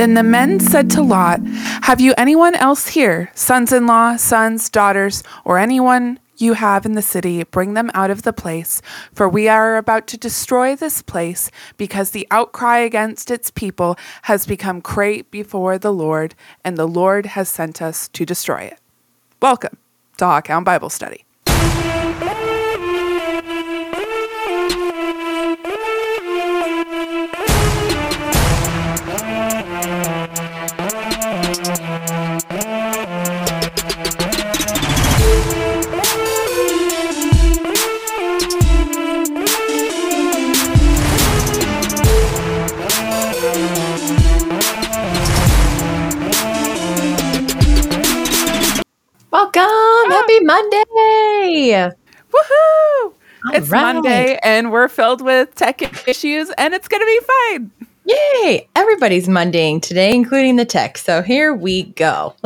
Then the men said to Lot, Have you anyone else here, sons in law, sons, daughters, or anyone you have in the city? Bring them out of the place, for we are about to destroy this place, because the outcry against its people has become great before the Lord, and the Lord has sent us to destroy it. Welcome to Hawkhound Bible Study. Welcome! Ah. Happy Monday! Woohoo! All it's right. Monday, and we're filled with tech issues, and it's going to be fine. Yay! Everybody's Mondaying today, including the tech. So here we go.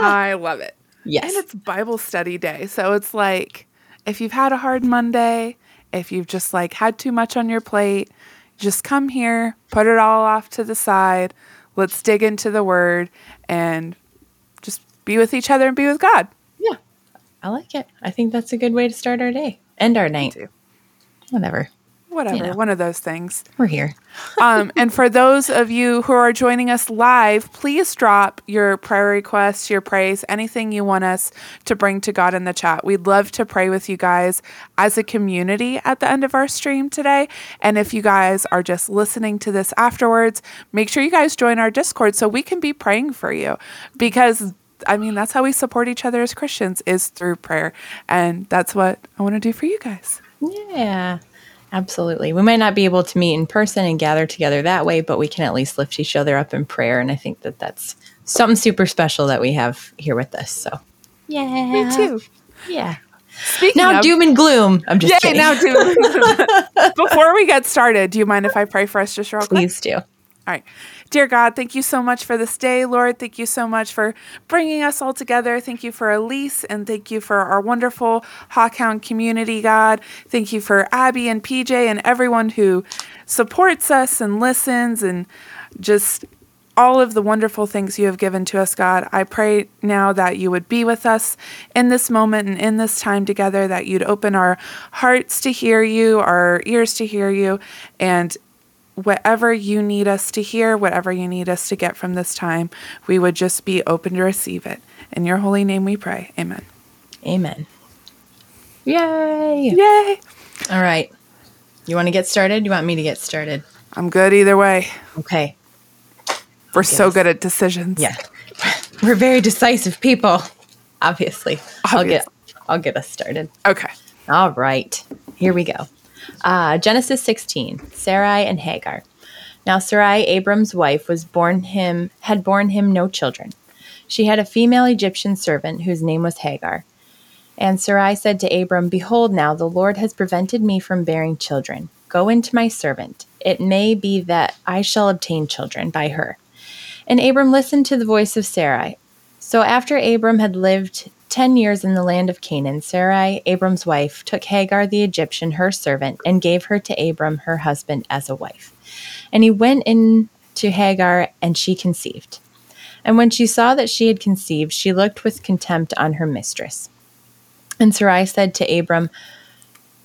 I love it. yes. And it's Bible study day. So it's like if you've had a hard Monday, if you've just like had too much on your plate, just come here, put it all off to the side. Let's dig into the word and be with each other and be with God. yeah. I like it. I think that's a good way to start our day. End our night. Whatever. Whatever, know. one of those things. We're here. um, and for those of you who are joining us live, please drop your prayer requests, your praise, anything you want us to bring to God in the chat. We'd love to pray with you guys as a community at the end of our stream today. And if you guys are just listening to this afterwards, make sure you guys join our Discord so we can be praying for you because. I mean, that's how we support each other as Christians is through prayer. And that's what I want to do for you guys. Yeah. Absolutely. We might not be able to meet in person and gather together that way, but we can at least lift each other up in prayer. And I think that that's something super special that we have here with us. So, yeah. Me too. Yeah. Speaking Now, of, doom and gloom. I'm just Yay, kidding. now do. Before we get started, do you mind if I pray for us just real quick? Please do. All right. Dear God, thank you so much for this day, Lord. Thank you so much for bringing us all together. Thank you for Elise and thank you for our wonderful Hawkhound community, God. Thank you for Abby and PJ and everyone who supports us and listens and just all of the wonderful things you have given to us, God. I pray now that you would be with us in this moment and in this time together, that you'd open our hearts to hear you, our ears to hear you, and whatever you need us to hear, whatever you need us to get from this time, we would just be open to receive it. In your holy name we pray. Amen. Amen. Yay. Yay! All right. You want to get started? You want me to get started? I'm good either way. Okay. We're so Yes. good at decisions. Yeah. We're very decisive people. Obviously. I'll get I'll get us started. Okay. All right. Here we go. Uh, Genesis 16, Sarai and Hagar. Now Sarai, Abram's wife, was born him had borne him no children. She had a female Egyptian servant whose name was Hagar. And Sarai said to Abram, Behold, now the Lord has prevented me from bearing children. Go into my servant. It may be that I shall obtain children by her. And Abram listened to the voice of Sarai. So after Abram had lived ten years in the land of Canaan, Sarai, Abram's wife, took Hagar the Egyptian, her servant, and gave her to Abram, her husband, as a wife. And he went in to Hagar, and she conceived. And when she saw that she had conceived, she looked with contempt on her mistress. And Sarai said to Abram,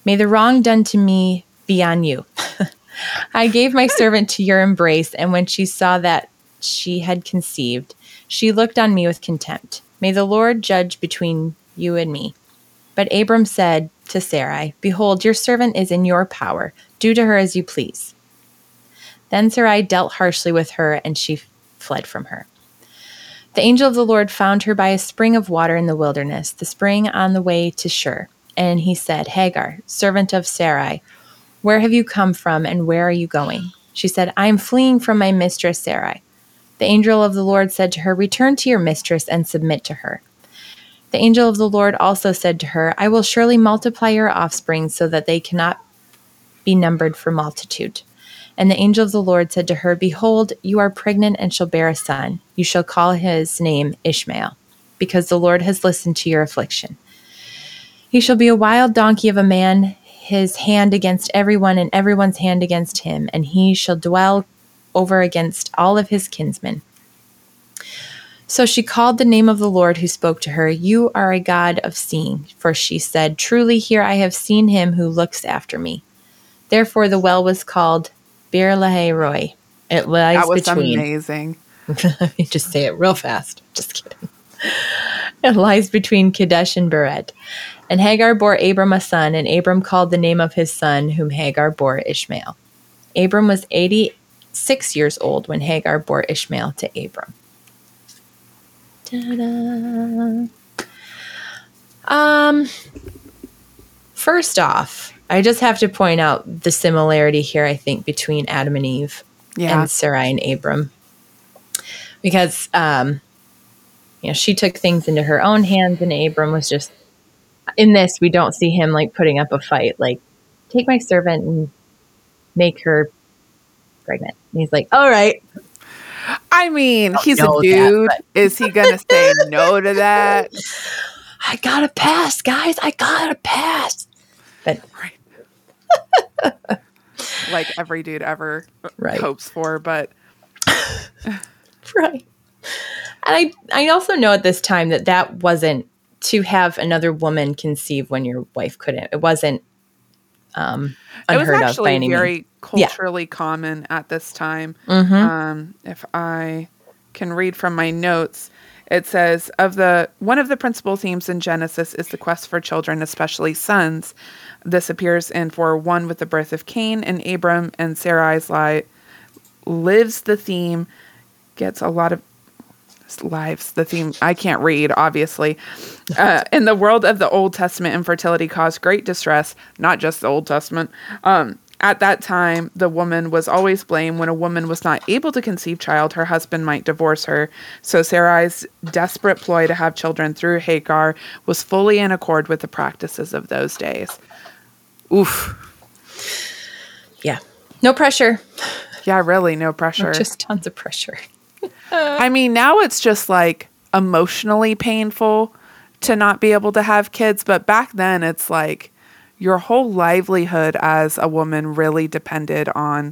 May the wrong done to me be on you. I gave my servant to your embrace, and when she saw that she had conceived, she looked on me with contempt. May the Lord judge between you and me. But Abram said to Sarai, Behold, your servant is in your power. Do to her as you please. Then Sarai dealt harshly with her, and she fled from her. The angel of the Lord found her by a spring of water in the wilderness, the spring on the way to Shur. And he said, Hagar, servant of Sarai, where have you come from, and where are you going? She said, I am fleeing from my mistress Sarai. The angel of the Lord said to her, Return to your mistress and submit to her. The angel of the Lord also said to her, I will surely multiply your offspring so that they cannot be numbered for multitude. And the angel of the Lord said to her, Behold, you are pregnant and shall bear a son. You shall call his name Ishmael, because the Lord has listened to your affliction. He shall be a wild donkey of a man, his hand against everyone, and everyone's hand against him, and he shall dwell over against all of his kinsmen. So she called the name of the Lord who spoke to her, You are a God of seeing. For she said, Truly here I have seen him who looks after me. Therefore the well was called Bir Roi. It lies That was between. amazing. Let me just say it real fast. Just kidding. It lies between Kadesh and Bered. And Hagar bore Abram a son, and Abram called the name of his son, whom Hagar bore Ishmael. Abram was 86 years old when Hagar bore Ishmael to Abram. Ta-da. Um, first off, I just have to point out the similarity here, I think, between Adam and Eve Yeah. and Sarai and Abram. Because, um, you know, she took things into her own hands, and Abram was just, in this, we don't see him like putting up a fight, like, take my servant and make her pregnant. And he's like, all right. I mean, he's a know that, dude. Is he going to say no to that? I gotta pass, guys. I gotta pass. But, Like every dude ever Right. hopes for, but right. And I, I also know at this time that that wasn't to have another woman conceive when your wife couldn't. It wasn't um, it was unheard of by actually any means. Culturally common at this time. Mhm. Um, if I can read from my notes, it says of the one of the principal themes in Genesis is the quest for children, especially sons. This appears in for one with the birth of Cain and Abram and Sarai's li- lives the theme gets a lot of lives the theme i can't read obviously uh, in the world of the old testament infertility caused great distress not just the old testament um, at that time the woman was always blamed when a woman was not able to conceive child her husband might divorce her so sarai's desperate ploy to have children through hagar was fully in accord with the practices of those days oof Yeah. No pressure. yeah really no pressure Just tons of pressure. I mean, now it's just like emotionally painful to not be able to have kids, but back then it's like your whole livelihood as a woman really depended on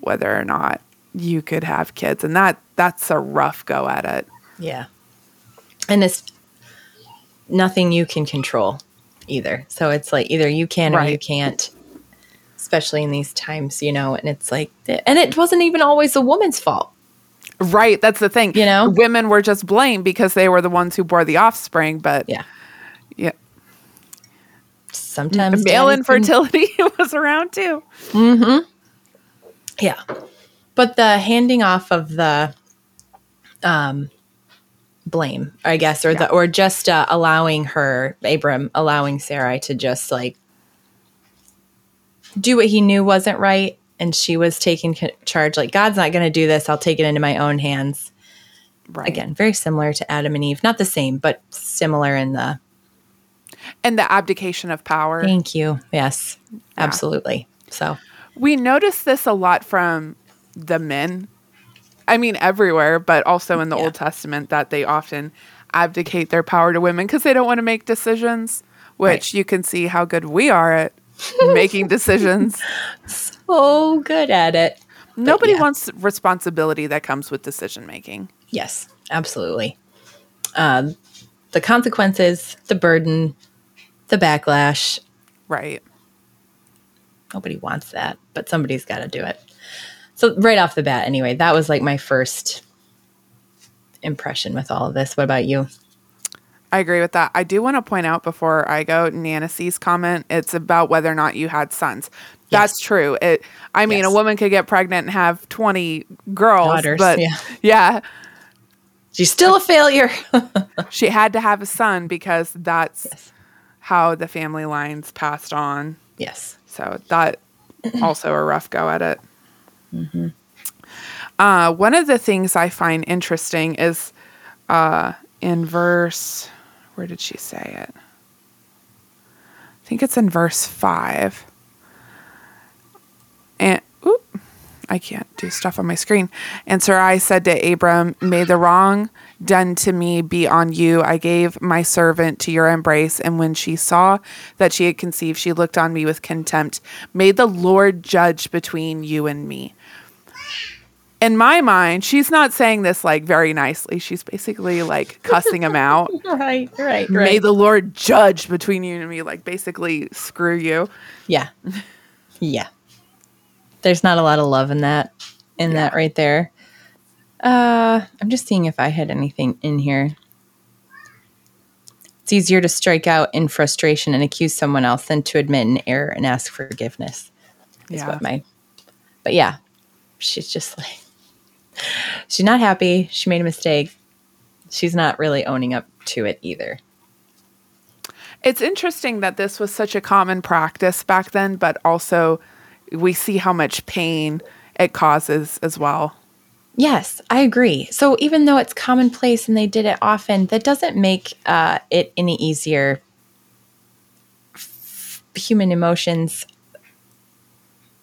whether or not you could have kids, and that that's a rough go at it. Yeah. And it's nothing you can control either. So it's like either you can or you can't, especially in these times, you know, and it's like, and it wasn't even always a woman's fault. Right, that's the thing. You know? women were just blamed because they were the ones who bore the offspring, but yeah, Sometimes male daddies can- infertility was around too. Mm-hmm. Yeah. But the handing off of the um blame, I guess, or the or just uh, allowing her Abram allowing Sarai to just like do what he knew wasn't right and she was taking charge like God's not going to do this, I'll take it into my own hands. Right. Again, very similar to Adam and Eve, not the same, but similar in the and the abdication of power. Thank you. Yes. Absolutely. So, We notice this a lot from the men. I mean, everywhere, but also in the Yeah. Old Testament, that they often abdicate their power to women because they don't want to make decisions, which Right. you can see how good we are at making decisions. so good at it. Nobody yeah. wants responsibility that comes with decision making. Yes, absolutely. Um, the consequences, the burden, the backlash. Right. Nobody wants that, but somebody's got to do it. So, right off the bat, anyway, that was like my first impression with all of this. What about you? I agree with that. I do want to point out before I go, Nancy's comment. It's about whether or not you had sons. That's Yes. true. It. I mean, Yes. a woman could get pregnant and have twenty girls, Daughters, but yeah. yeah, She's still a failure. she had to have a son because that's Yes. How the family lines passed on. yes. So that also a rough go at it. Mm-hmm. Uh, one of the things I find interesting is uh, in verse. Where did she say it? I think it's in verse five. And oop, I can't do stuff on my screen. And Sarai said to Abram, May the wrong done to me be on you. I gave my servant to your embrace. And when she saw that she had conceived, she looked on me with contempt. May the Lord judge between you and me. in my mind, she's not saying this like very nicely. She's basically like cussing him out. Right, right, right. May the Lord judge between you and me. Like basically, screw you. yeah. Yeah. There's not a lot of love in that in that right there. Uh I'm just seeing if I had anything in here. It's easier to strike out in frustration and accuse someone else than to admit an error and ask forgiveness. Is Yeah. what my but yeah, she's just like she's not happy. She made a mistake. She's not really owning up to it either. It's interesting that this was such a common practice back then, but also we see how much pain it causes as well. Yes, I agree. So even though it's commonplace and they did it often, that doesn't make uh, it any easier. F- Human emotions,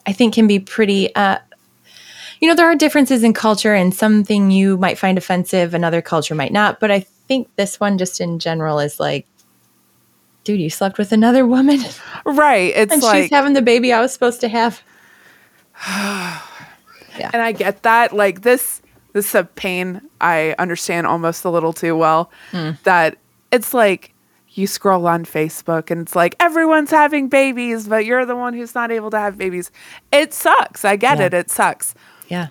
I think, can be pretty. Uh, you know, there are differences in culture, and something you might find offensive, another culture might not. But I think this one, just in general, is like, dude, you slept with another woman, Right. It's and like she's having the baby I was supposed to have. and I get that. Like this this is a pain I understand almost a little too well. Hmm. That it's like you scroll on Facebook and it's like everyone's having babies, but you're the one who's not able to have babies. It sucks. I get Yeah. it. It sucks. Yeah,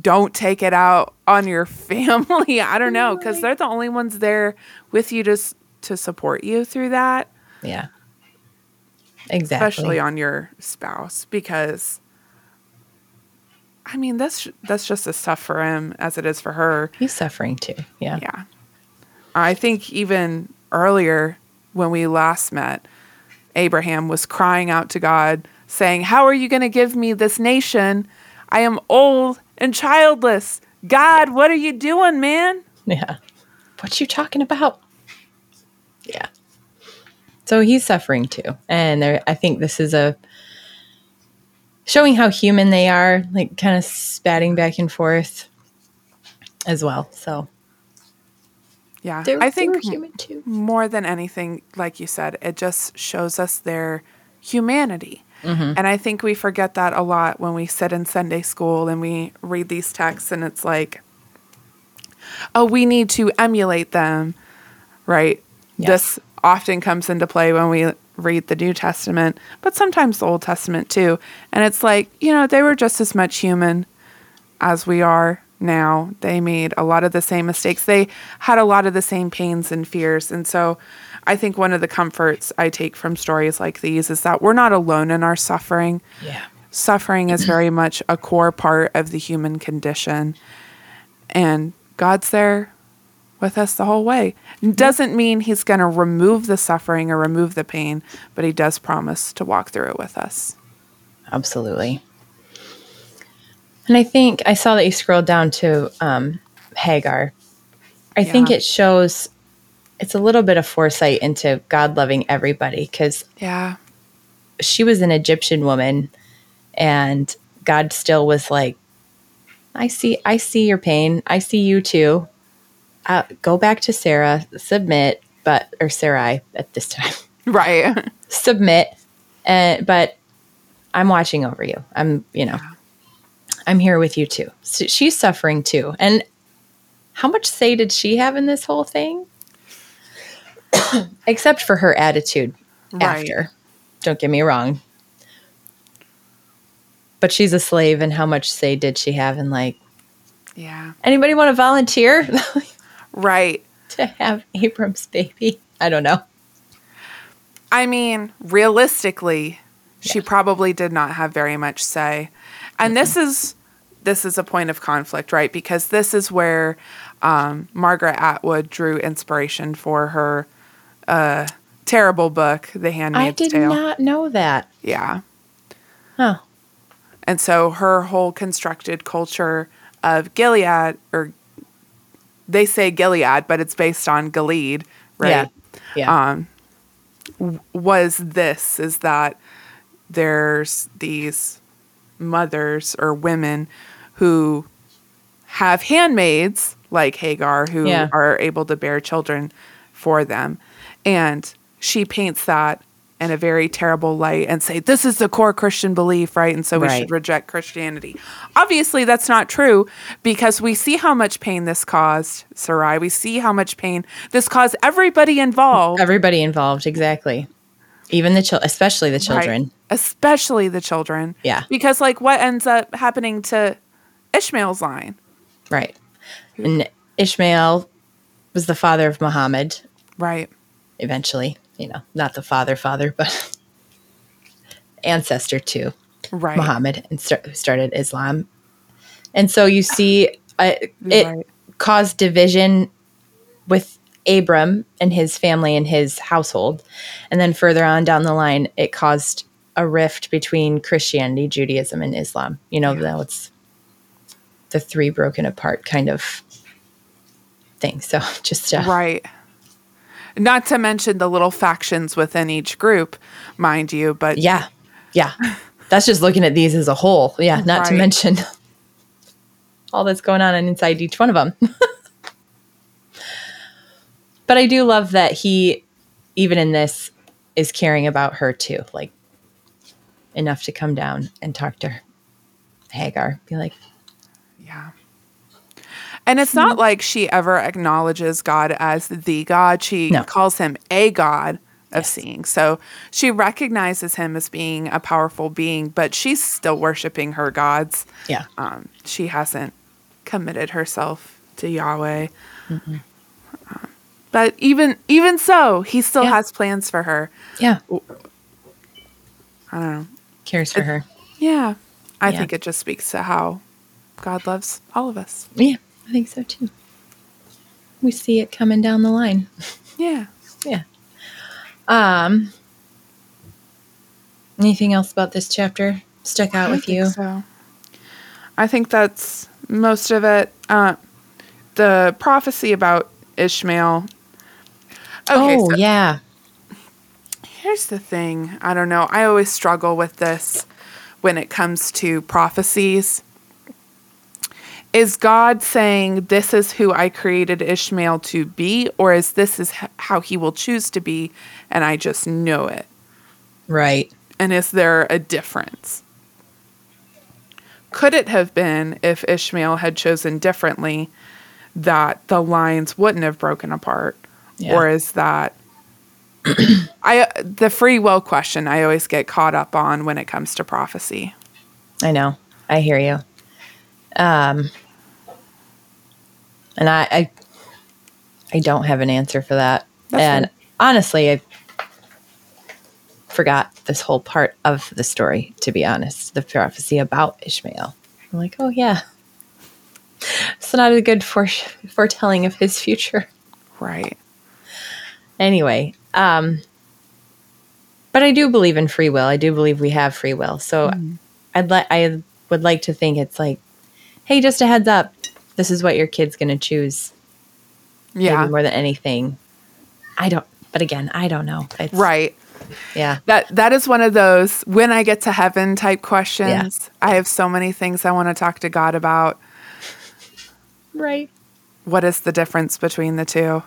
Don't take it out on your family. I don't know because they're the only ones there with you to to support you through that. yeah, exactly. especially on your spouse because I mean that's that's just as tough for him as it is for her. He's suffering too. Yeah. Yeah. I think even earlier when we last met, Abraham was crying out to God saying, "How are you going to give me this nation? I am old and childless. God, what are you doing, man?" Yeah. What you talking about? Yeah. So he's suffering too. And there I think this is a showing how human they are, like kind of spatting back and forth as well. So Yeah. they're, I think they were human too. more than anything, like you said, it just shows us their humanity. Mm-hmm. And I think we forget that a lot when we sit in Sunday school and we read these texts, and it's like, oh, we need to emulate them, right? Yes. This often comes into play when we read the New Testament, but sometimes the Old Testament too. And it's like, you know, they were just as much human as we are now. They made a lot of the same mistakes. They had a lot of the same pains and fears. And so I think one of the comforts I take from stories like these is that we're not alone in our suffering. Yeah. Suffering is very much a core part of the human condition. And God's there with us the whole way. Doesn't mean he's going to remove the suffering or remove the pain, but he does promise to walk through it with us. Absolutely. And I think I saw that you scrolled down to um, Hagar. I think it shows it's a little bit of foresight into God loving everybody because Yeah. she was an Egyptian woman and God still was like, I see, I see your pain. I see you too. Uh, go back to Sarah, submit, but, or Sarai at this time, Right. submit. And, but I'm watching over you. I'm, you know, I'm here with you too. So she's suffering too. And how much say did she have in this whole thing? Except for her attitude Right. after. Don't get me wrong. But she's a slave, and how much say did she have in like yeah. anybody want to volunteer Right. to have Abram's baby? I don't know. I mean, realistically, she probably did not have very much say. And this is this is a point of conflict, right? Because this is where um, Margaret Atwood drew inspiration for her uh, terrible book, The Hand. I did Tale. not know that. Yeah. Huh. And so her whole constructed culture of Gilead, or they say Gilead, but it's based on Gilead, right? Yeah. Um, yeah. was this is that there's these mothers or women who have handmaids like Hagar who Yeah. are able to bear children for them. And she paints that in a very terrible light and say this is the core Christian belief, right? And so we Right. should reject Christianity. Obviously, that's not true because we see how much pain this caused Sarai. We see how much pain this caused everybody involved, Everybody involved, exactly. Even the children, especially the right? children. especially the children. Yeah. because like what ends up happening to Ishmael's line, Right. And Ishmael was the father of Muhammad right? eventually, you know, not the father father, but ancestor to Right. Muhammad and start, who started Islam. And so you see uh, it Right. caused division with Abram and his family and his household. And then further on down the line, it caused a rift between Christianity, Judaism, and Islam. You know, that it's the three broken apart kind of thing. So just uh, Right. Not to mention the little factions within each group, mind you, but yeah, yeah. That's just looking at these as a whole. Yeah, not to mention all that's going on inside each one of them. but I do love that he, even in this, is caring about her too. Like enough to come down and talk to her. Hagar. Be like. And it's not like she ever acknowledges God as the God. She No. calls him a God of seeing. So she recognizes him as being a powerful being, but she's still worshiping her gods. yeah, Um, she hasn't committed herself to Yahweh. Um, but even even so, he still Yeah. has plans for her. yeah. I don't know. Cares for her. Yeah. I Yeah. think it just speaks to how God loves all of us. Yeah, I think so too. We see it coming down the line. Yeah. Yeah. Um. Anything else about this chapter stuck out I with you? So I think that's most of it. Uh, the prophecy about Ishmael. Okay, oh so yeah, here's the thing. I don't know. I always struggle with this when it comes to prophecies. Is God saying this is who I created Ishmael to be, or is this is how he will choose to be, and I just know it? right. And is there a difference? Could it have been if Ishmael had chosen differently that the lines wouldn't have broken apart? Yeah. Or is that I the free will question I always get caught up on when it comes to prophecy. I know. I hear you. Um. And I, I, I don't have an answer for that. That's and honestly, I forgot this whole part of the story. To be honest, the prophecy about Ishmael. I'm like, oh yeah, it's not a good fore- foretelling of his future. Right. anyway um but i do believe in free will i do believe we have free will so i'd like i would like to think it's like hey just a heads up this is what your kid's going to choose Yeah. maybe more than anything i don't but again i don't know it's, Right. yeah That that is one of those when I get to heaven type questions. I have so many things I want to talk to God about. right What is the difference between the two?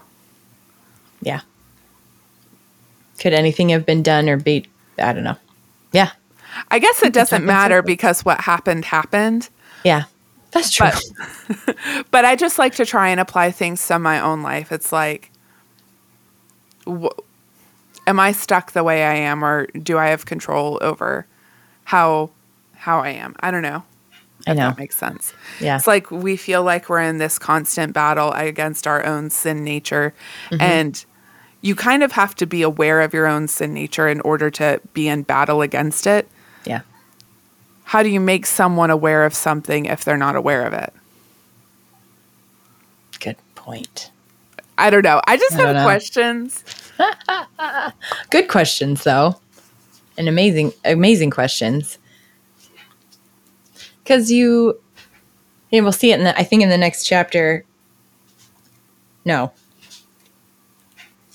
yeah could anything have been done or be i don't know yeah I guess it doesn't matter because what happened happened. yeah that's true But but I just like to try and apply things to my own life. It's like, wh- am I stuck the way I am, or do I have control over how how I am? I don't know. i know that makes sense. yeah It's like we feel like we're in this constant battle against our own sin nature, Mm-hmm. and you kind of have to be aware of your own sin nature in order to be in battle against it. yeah How do you make someone aware of something if they're not aware of it? good point I don't know. I just I have know. questions. good questions though and amazing amazing questions because you yeah we'll see it in the i think in the next chapter no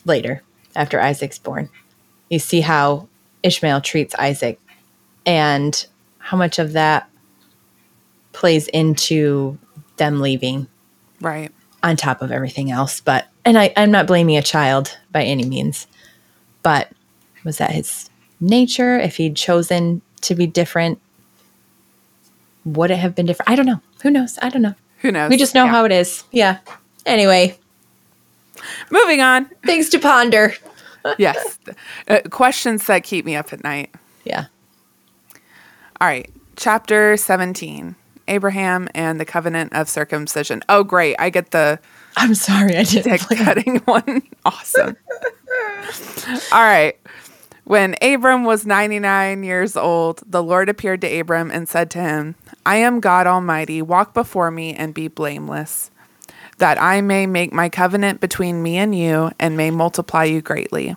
later after isaac's born you see how ishmael treats isaac and how much of that plays into them leaving Right. on top of everything else. But and I, I'm not blaming a child by any means, but was that his nature, if he'd chosen to be different, would it have been different? I don't know. Who knows? I don't know. Who knows? We just know Yeah. how it is. Yeah. Anyway, Moving on. things to ponder. yes. Uh, questions that keep me up at night. Yeah. All right. Chapter 17 Abraham and the covenant of circumcision. Oh, great. I get the I'm sorry I didn't dick cutting one. Awesome. All right. When Abram was 99 years old, the Lord appeared to Abram and said to him, I am God Almighty. Walk before me and be blameless, that I may make my covenant between me and you and may multiply you greatly.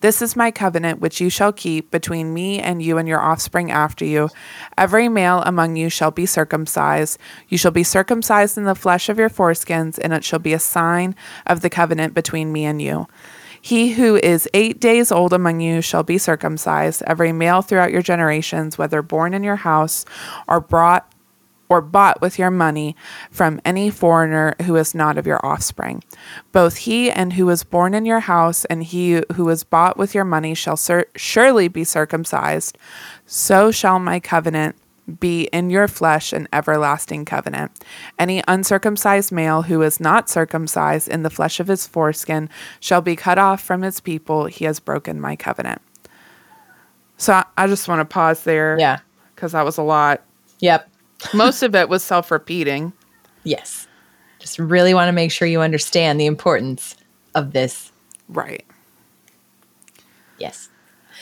This is my covenant which you shall keep between me and you and your offspring after you. Every male among you shall be circumcised. You shall be circumcised in the flesh of your foreskins, and it shall be a sign of the covenant between me and you. He who is eight days old among you shall be circumcised, every male throughout your generations, whether born in your house or brought or bought with your money from any foreigner who is not of your offspring. Both he and who was born in your house and he who was bought with your money shall sur- surely be circumcised. So shall my covenant be in your flesh an everlasting covenant. Any uncircumcised male who is not circumcised in the flesh of his foreskin shall be cut off from his people. He has broken my covenant. So I, I just want to pause there. Yeah. Because that was a lot. Yep. Most of it was self repeating. Yes. Just really want to make sure you understand the importance of this. Right. Yes.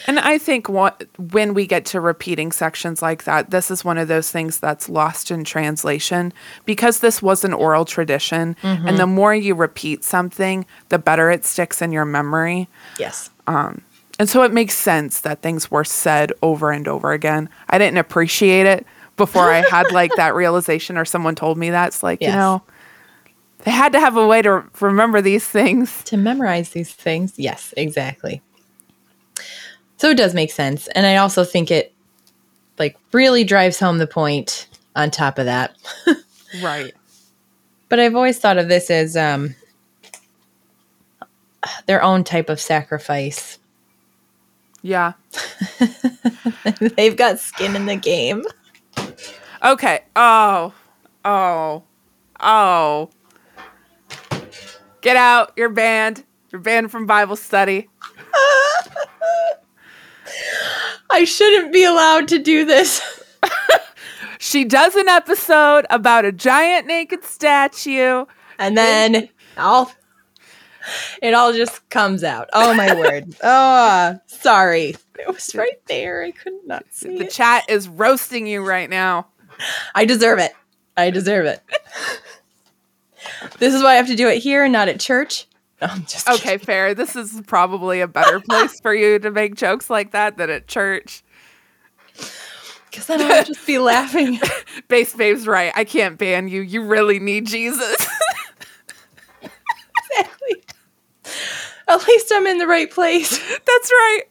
And I think what, when we get to repeating sections like that, this is one of those things that's lost in translation because this was an oral tradition. And mm-hmm. the more you repeat something, the better it sticks in your memory. Yes. Um, and so it makes sense that things were said over and over again. I didn't appreciate it before I had like that realization or someone told me that. It's like, you know, they had to have a way to remember these things. to memorize these things. Yes, exactly. So it does make sense. And I also think it like really drives home the point on top of that. Right. But I've always thought of this as um their own type of sacrifice. Yeah. They've got skin in the game. Okay. Oh. Oh. Oh. Get out. You're banned. You're banned from Bible study. I shouldn't be allowed to do this. She does an episode about a giant naked statue. And then all it all just comes out. Oh my word. Oh, sorry. It was right there. I could not see The it. chat is roasting you right now. I deserve it. I deserve it. this is why I have to do it here and not at church. No, I'm just Okay, fair. This is probably a better place for you to make jokes like that than at church. because then I'll just be laughing. Base Babe's right. I can't ban you. You really need Jesus. exactly. At least I'm in the right place. That's right.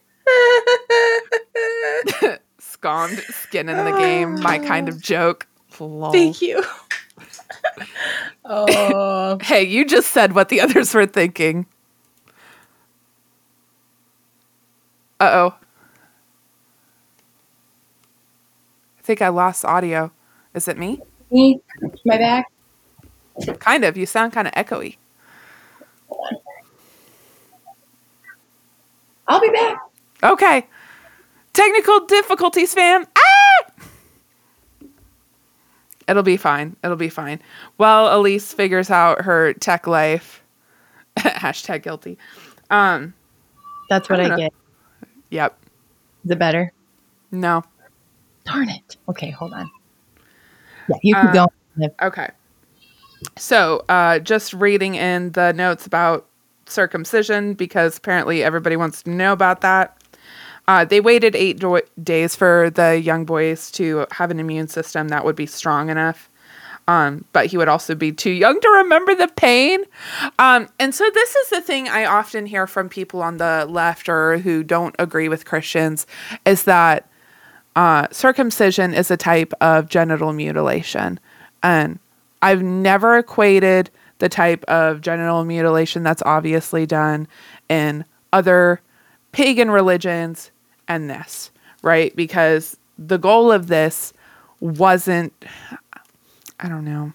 Scond skin in the game. My kind of joke. Lol. Thank you. oh, Hey, you just said what the others were thinking. Uh oh. I think I lost audio. Is it me? me, my back. Kind of. You sound kind of echoey. I'll be back. Okay. Technical difficulties, fam. Ah! It'll be fine. It'll be fine. Well, Elise figures out her tech life. Hashtag guilty. Um, That's what I I, get. yep. Is it better? No. Darn it. Okay, hold on. Yeah, you Uh, keep going. Okay. So, uh, just reading in the notes about circumcision because apparently everybody wants to know about that. Uh, they waited eight do- days for the young boys to have an immune system that would be strong enough. Um, but he would also be too young to remember the pain. Um, and so, this is the thing I often hear from people on the left or who don't agree with Christians is that uh, circumcision is a type of genital mutilation. And I've never equated the type of genital mutilation that's obviously done in other pagan religions and this, right? Because the goal of this wasn't, I don't know,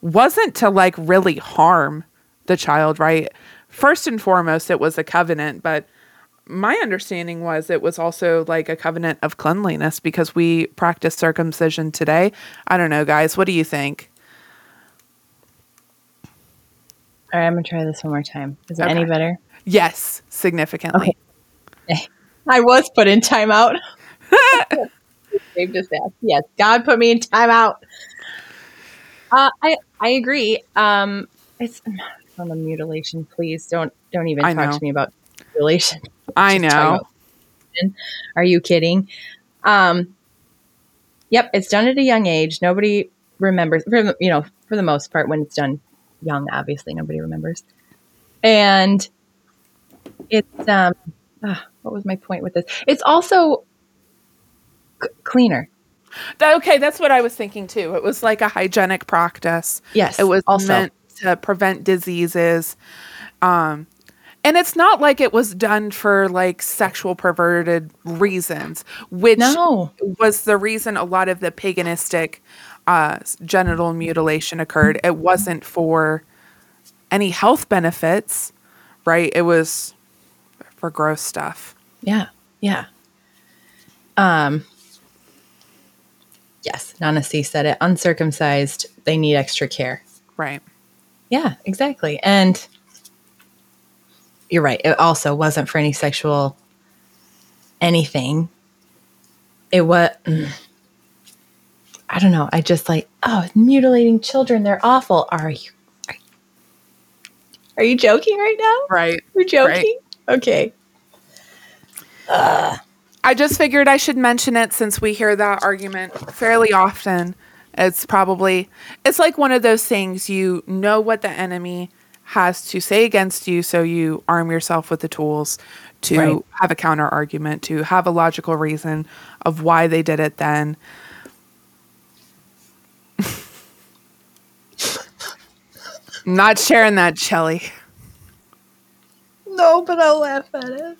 wasn't to like really harm the child, right? First and foremost, it was a covenant, but my understanding was it was also like a covenant of cleanliness because we practice circumcision today. I don't know, guys. What do you think? All right, I'm going to try this one more time. Is it any better? Yes, significantly. Okay. I was put in timeout. Dave just asked. Yes, God put me in timeout. Uh, I I agree. Um, it's on the mutilation. Please don't don't even I talk know. to me about mutilation. I Just know. Are you kidding? Um, yep, it's done at a young age. Nobody remembers. For, the- you know, for the most part, when it's done young, obviously nobody remembers. And it's um, ah, what was my point with this? It's also c- cleaner. Okay, that's what I was thinking too. It was like a hygienic practice. Yes, It was also. meant to prevent diseases. Um, and it's not like it was done for like sexual perverted reasons, which No. was the reason a lot of the paganistic uh, genital mutilation occurred. It wasn't for any health benefits, right? It was for gross stuff. Yeah, yeah. Um. Yes, Nana C said it. Uncircumcised, they need extra care. Right. Yeah, exactly. And you're right. It also wasn't for any sexual anything. It was. I don't know. I just like, oh, mutilating children. They're awful. Are you? Are, are you joking right now? Right. We're joking. Okay. Uh, I just figured I should mention it since we hear that argument fairly often. It's probably it's like one of those things you know what the enemy has to say against you so you arm yourself with the tools to Right. have a counter argument, to have a logical reason of why they did it then. Not sharing that, Shelly. No, but I'll laugh at it.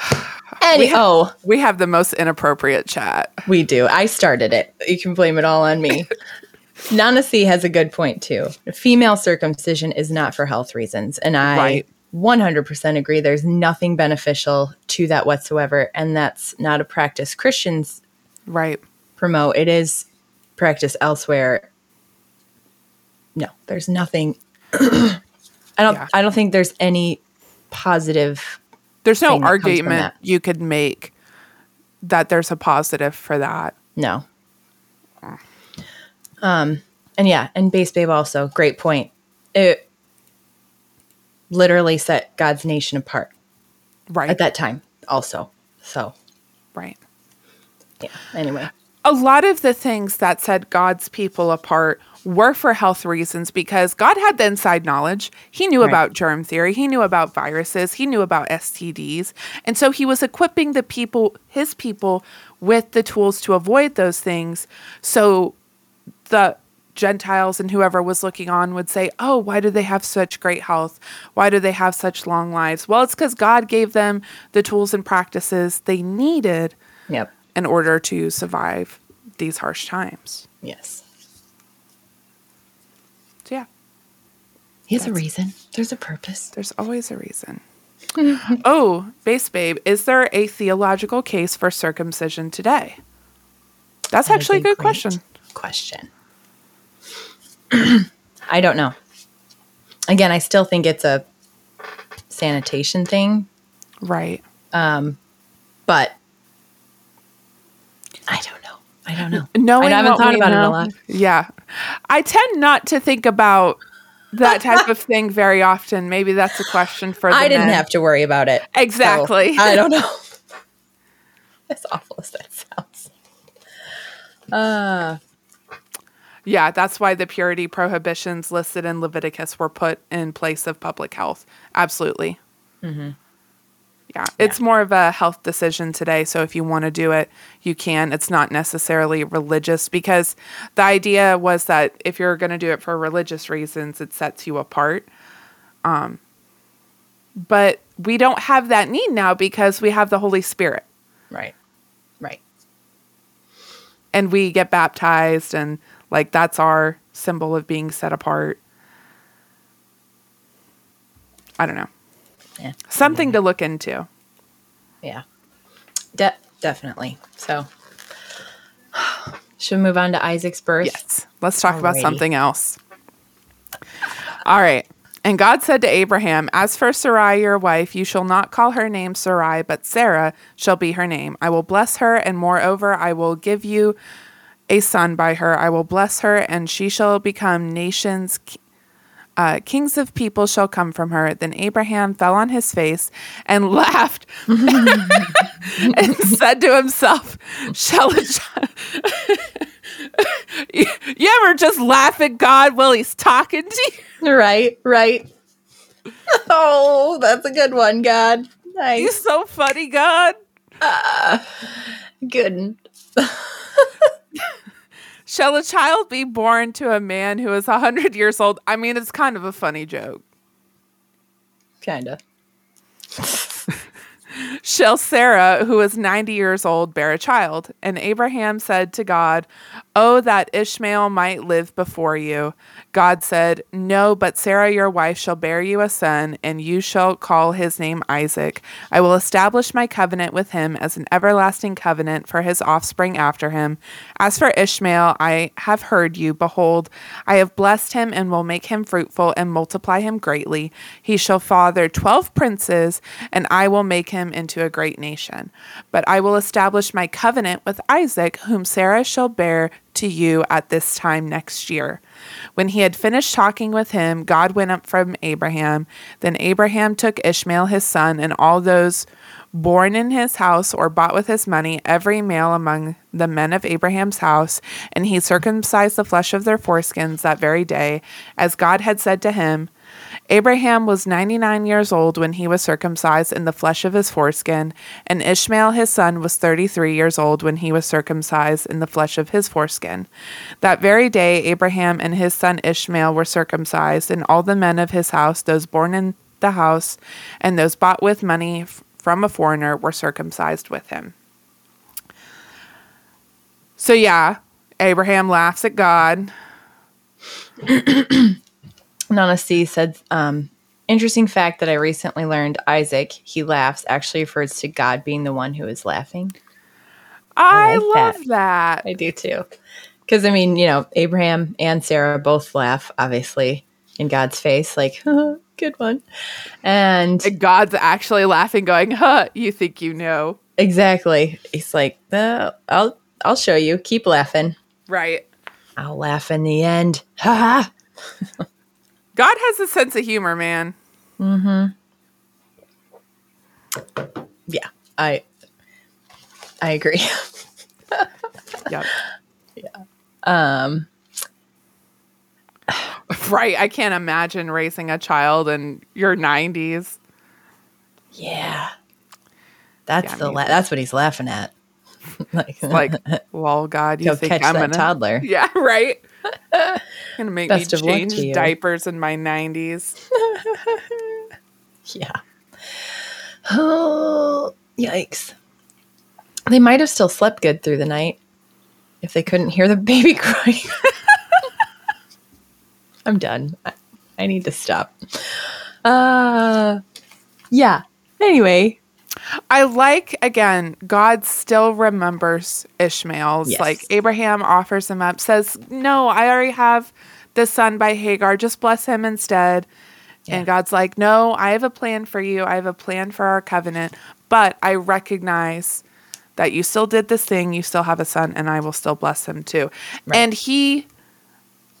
Any, oh, We have the most inappropriate chat. we do. I started it. You can blame it all on me. Nana C has a good point too. Female circumcision is not for health reasons, and I Right. 100% agree. There's nothing beneficial to that whatsoever, and that's not a practice Christians Right. promote. It is practice elsewhere. No, there's nothing. I don't. Yeah. I don't think there's any positive There's no thing that comes from argument you could make that there's a positive for that. No. Um, and yeah, and base babe also great point. It literally set God's nation apart Right. at that time, also. So right. yeah. Anyway, A lot of the things that set God's people apart were for health reasons because God had the inside knowledge. He knew Right. about germ theory, he knew about viruses, he knew about STDs. And so he was equipping the people, his people, with the tools to avoid those things. So the Gentiles and whoever was looking on would say, Oh, why do they have such great health? Why do they have such long lives? Well, it's because God gave them the tools and practices they needed yep. In order to survive these harsh times. Yes. So, yeah, He has a reason. There's a purpose. there's always a reason. oh, base babe, is there a theological case for circumcision today? That's That actually a good question. Question. I don't know. Again, I still think it's a sanitation thing, Right. Um, but I don't know. I don't know. Knowing I haven't thought about it a lot. Yeah. I tend not to think about that type of thing very often. Maybe that's a question for the I didn't men. have to worry about it. so Exactly. I don't know. as awful as that sounds. Uh, Yeah, that's why the purity prohibitions listed in Leviticus were put in place of public health. Absolutely. Mm-hmm. Yeah, it's more of a health decision today. So if you want to do it, you can. It's not necessarily religious because the idea was that if you're going to do it for religious reasons, it sets you apart. Um, but we don't have that need now because we have the Holy Spirit right. Right. and we get baptized and like that's our symbol of being set apart i don't know Yeah. something to look into Yeah. De- definitely. So, should we move on to Isaac's birth? yes let's talk about something else all right and god said to abraham as for sarai your wife you shall not call her name sarai but sarah shall be her name i will bless her and moreover i will give you a son by her i will bless her and she shall become nations uh, kings of people shall come from her. Then Abraham fell on his face and laughed and said to himself, Shall a child. you, you ever just laugh at God while he's talking to you? Right. Right. oh, that's a good one, God. He's so funny, God. Good. Shall a child be born to a man who is a 100 years old? I mean, it's kind of a funny joke. Kind of. Shall Sarah, who is 90 years old, bear a child? And Abraham said to God, Oh, that Ishmael might live before you. God said, No, but Sarah your wife shall bear you a son, and you shall call his name Isaac. I will establish my covenant with him as an everlasting covenant for his offspring after him. As for Ishmael, I have heard you. Behold, I have blessed him and will make him fruitful and multiply him greatly. He shall father twelve princes, and I will make him into a great nation. But I will establish my covenant with Isaac, whom Sarah shall bear to you at this time next year. When he had finished talking with him, God went up from Abraham. Then Abraham took Ishmael his son and all those born in his house or bought with his money, every male among the men of Abraham's house, and he circumcised the flesh of their foreskins that very day, as God had said to him. Abraham was 99 years old when he was circumcised in the flesh of his foreskin, and Ishmael his son was 33 years old when he was circumcised in the flesh of his foreskin. That very day, Abraham and his son Ishmael were circumcised, and all the men of his house, those born in the house, and those bought with money from a foreigner, were circumcised with him. So, yeah, Abraham laughs at God. Nana C said, um, interesting fact that I recently learned Isaac, he laughs, actually refers to God being the one who is laughing. I, like love that. that. I do too. Because, I mean, you know, Abraham and Sarah both laugh, obviously, in God's face, like, good one. And And God's actually laughing, going, huh, you think you know. exactly, he's like, uh, I'll, I'll show you. Keep laughing. Right. I'll laugh in the end. Ha ha. God has a sense of humor, man. Mm-hmm. Yeah, I, I agree. Yep. Yeah. Um, Right. I can't imagine raising a child in your 90s. yeah, that's Yeah, the la- that's what he's laughing at. like, Like, well, God, you go think catch I'm that gonna. toddler. Yeah, right. Gonna make Best me change diapers in my 90s. Yeah. Oh, yikes. They might have still slept good through the night if they couldn't hear the baby crying. I'm done. I, I need to stop. Uh, yeah. Anyway, I like again, God still remembers Ishmael's. Yes. Like Abraham offers him up, says, No, I already have the son by Hagar, just bless him instead. Yeah. And God's like, No, I have a plan for you. I have a plan for our covenant, but I recognize that you still did this thing, you still have a son, and I will still bless him too. Right. And he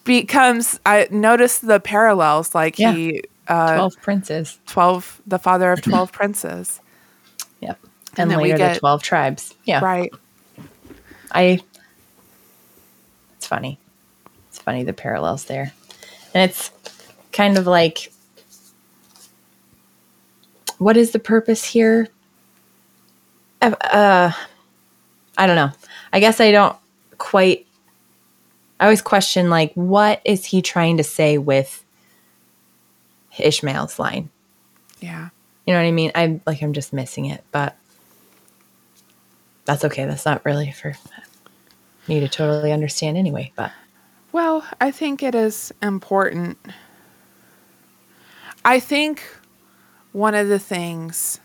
becomes I notice the parallels, like Yeah. he uh 12 princes. 12 the father of 12 princes. And And, then we later get- the 12 tribes. Yeah. Right. I it's funny. It's funny the parallels there. And it's kind of like what is the purpose here? Uh, uh I don't know. I guess I don't quite I always question like what is he trying to say with Ishmael's line? Yeah. You know what I mean? I'm like I'm just missing it, but that's okay. That's not really for me to totally understand anyway. But Well, I think it is important. I think one of the things,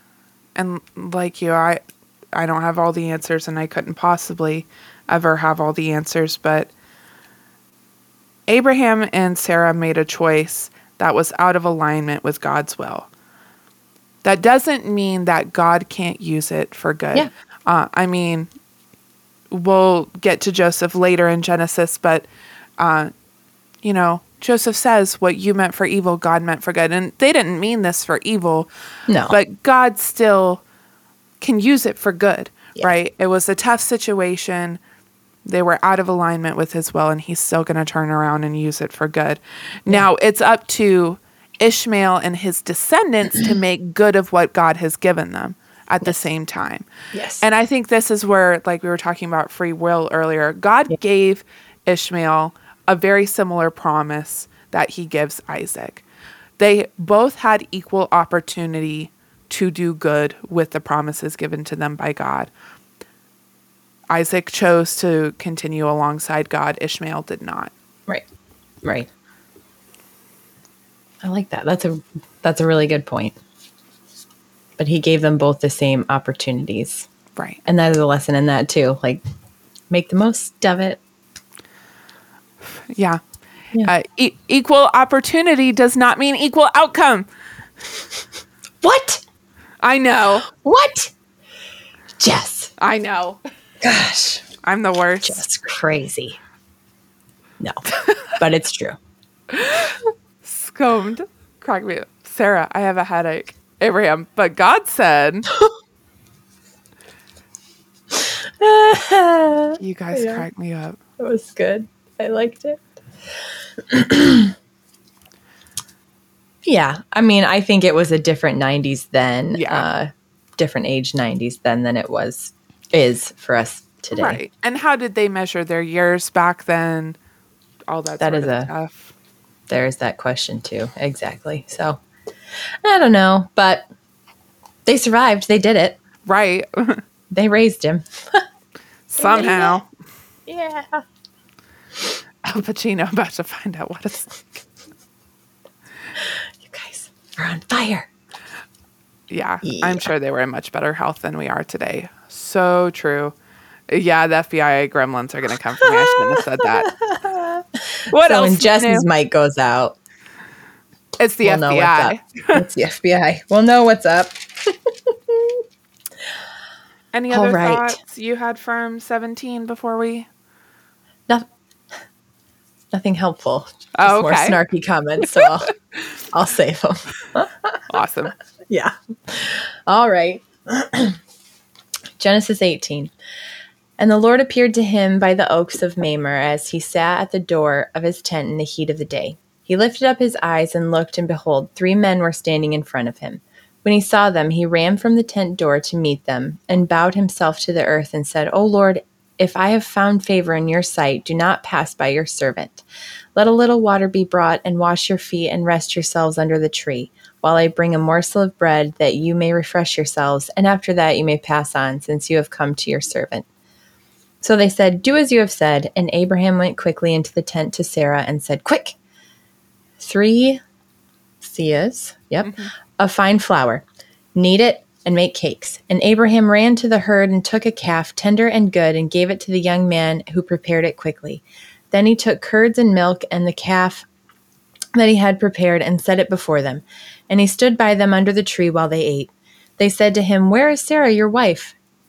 and like you, I, I don't have all the answers, and I couldn't possibly ever have all the answers, but Abraham and Sarah made a choice that was out of alignment with God's will. That doesn't mean that God can't use it for good. Yeah. Uh, I mean, we'll get to Joseph later in Genesis, but uh, you know, Joseph says, What you meant for evil, God meant for good. And they didn't mean this for evil, no, but God still can use it for good, Yeah. right? It was a tough situation. They were out of alignment with his will, and he's still going to turn around and use it for good. Now, it's up to Ishmael and his descendants to make good of what God has given them at the same time. yes, And I think this is where, like we were talking about free will earlier, God gave Ishmael a very similar promise that he gives Isaac. They both had equal opportunity to do good with the promises given to them by God. Isaac chose to continue alongside God, Ishmael did not. right, right. I like that. That's a that's a really good point. But he gave them both the same opportunities, Right. and that is a lesson in that too. Like, make the most of it. Yeah. Yeah. Uh, e- equal opportunity does not mean equal outcome. What? I know. What? Jess. I know. Gosh. I'm the worst. Just crazy. No, but it's true. Scomed. Crack me up. Sarah, I have a headache. Abraham, but God said, you guys Yeah. crack me up. It was good. I liked it. yeah, I mean, I think it was a different 90s then. Yeah. Uh, different age 90s then than it was is for us today. Right. And how did they measure their years back then? All that, That sort is of a- stuff. There's that question too. Exactly. So I don't know, but they survived. They did it. Right. They raised him. Somehow. Yeah. Al Pacino about to find out what it's like. You guys are on fire. Yeah, Yeah. I'm sure they were in much better health than we are today. So true. Yeah, the FBI gremlins are going to come for me. I shouldn't have said that. What so else? when Jess's mic goes out, it's the we'll FBI. It's the FBI. We'll know what's up. Any other right. thoughts you had from 17 before we? No, nothing helpful. Oh, Just Oh, more snarky comments. So I'll, I'll save them. Awesome. Yeah. All right. Genesis 18. And the Lord appeared to him by the oaks of Mamre as he sat at the door of his tent in the heat of the day. He lifted up his eyes and looked, and behold, three men were standing in front of him. When he saw them, he ran from the tent door to meet them, and bowed himself to the earth, and said, O Lord, if I have found favor in your sight, do not pass by your servant. Let a little water be brought, and wash your feet, and rest yourselves under the tree, while I bring a morsel of bread, that you may refresh yourselves, and after that you may pass on, since you have come to your servant. So they said, Do as you have said. And Abraham went quickly into the tent to Sarah and said, Quick, three seahs, yep, mm-hmm. of fine flour. Knead it and make cakes. And Abraham ran to the herd and took a calf, tender and good, and gave it to the young man who prepared it quickly. Then he took curds and milk and the calf that he had prepared and set it before them. And he stood by them under the tree while they ate. They said to him, Where is Sarah, your wife?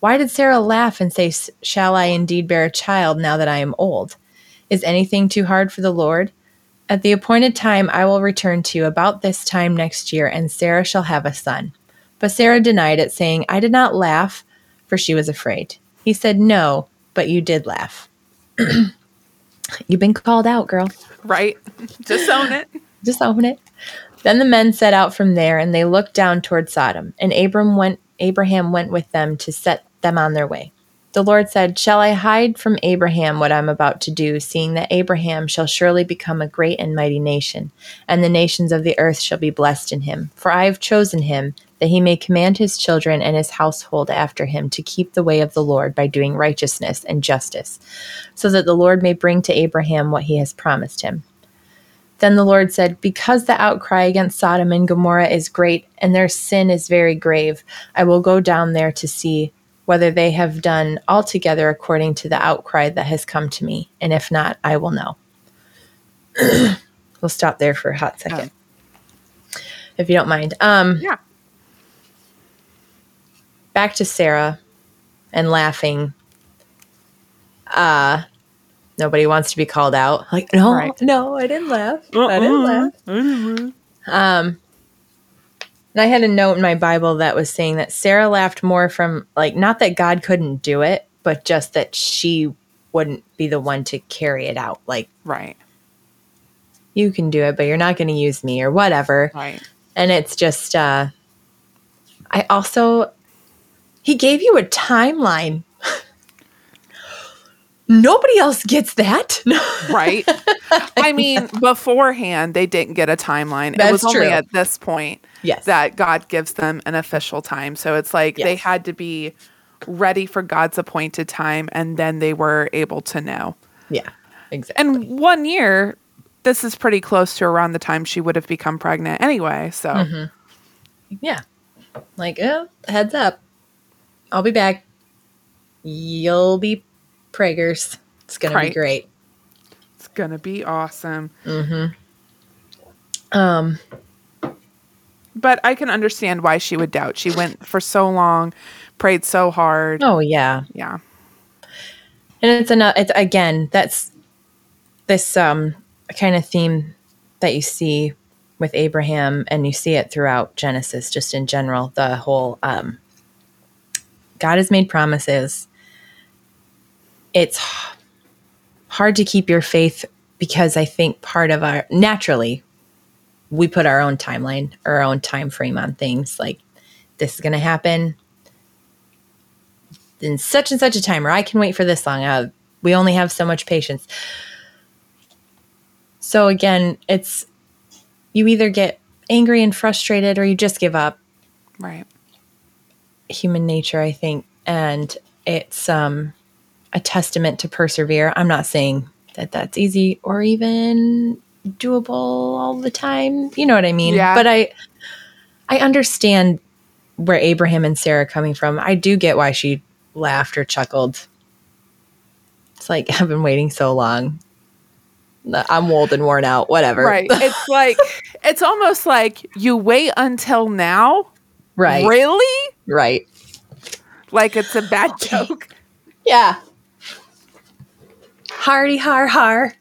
Why did Sarah laugh and say, Shall I indeed bear a child now that I am old? Is anything too hard for the Lord? At the appointed time I will return to you about this time next year, and Sarah shall have a son. But Sarah denied it, saying, I did not laugh, for she was afraid. He said, No, but you did laugh. You've been called out, girl. Right? Just own it. Just own it. Then the men set out from there, and they looked down toward Sodom. And Abram went, Abraham went with them to set them on their way. The Lord said, Shall I hide from Abraham what I'm about to do, seeing that Abraham shall surely become a great and mighty nation, and the nations of the earth shall be blessed in him? For I have chosen him, that he may command his children and his household after him to keep the way of the Lord by doing righteousness and justice, so that the Lord may bring to Abraham what he has promised him. Then the Lord said, Because the outcry against Sodom and Gomorrah is great, and their sin is very grave, I will go down there to see whether they have done altogether according to the outcry that has come to me, and if not, I will know. we'll stop there for a hot second, if you don't mind. Um, Yeah. back to Sarah and laughing. Uh, nobody wants to be called out. Like, no, Right. no, I didn't laugh. I didn't laugh. Um, and I had a note in my Bible that was saying that Sarah laughed more from like not that God couldn't do it, but just that she wouldn't be the one to carry it out. Like Right. you can do it, but you're not going to use me or whatever. Right. And it's just uh I also he gave you a timeline. Nobody else gets that. Right. I mean, beforehand, they didn't get a timeline. it That's was only true. at this point yes. that God gives them an official time. So it's like they had to be ready for God's appointed time and then they were able to know. yeah. Exactly. And one year, this is pretty close to around the time she would have become pregnant anyway. So, Mm-hmm. Yeah. Like, oh, heads up. I'll be back. You'll be preggers. It's going to be great. it's going to be awesome. Um, But I can understand why she would doubt. She went for so long, prayed so hard. oh, yeah. Yeah. And it's another, it's again, that's this um, kind of theme that you see with Abraham and you see it throughout Genesis, just in general. The whole um, God has made promises. It's hard to keep your faith because I think part of our naturally we put our own timeline or our own time frame on things like this is going to happen in such and such a time or I can wait for this long. Uh, we only have so much patience. So again, it's you either get angry and frustrated or you just give up. Right. Human nature, I think, and it's um a testament to persevere. I'm not saying that that's easy or even doable all the time. You know what I mean? Yeah. But I I understand where Abraham and Sarah are coming from. I do get why she laughed or chuckled. It's like I've been waiting so long. I'm old and worn out. Whatever. Right. It's like, it's almost like you wait until now. right. Really? Right. Like it's a bad joke. Yeah. Hardy har har.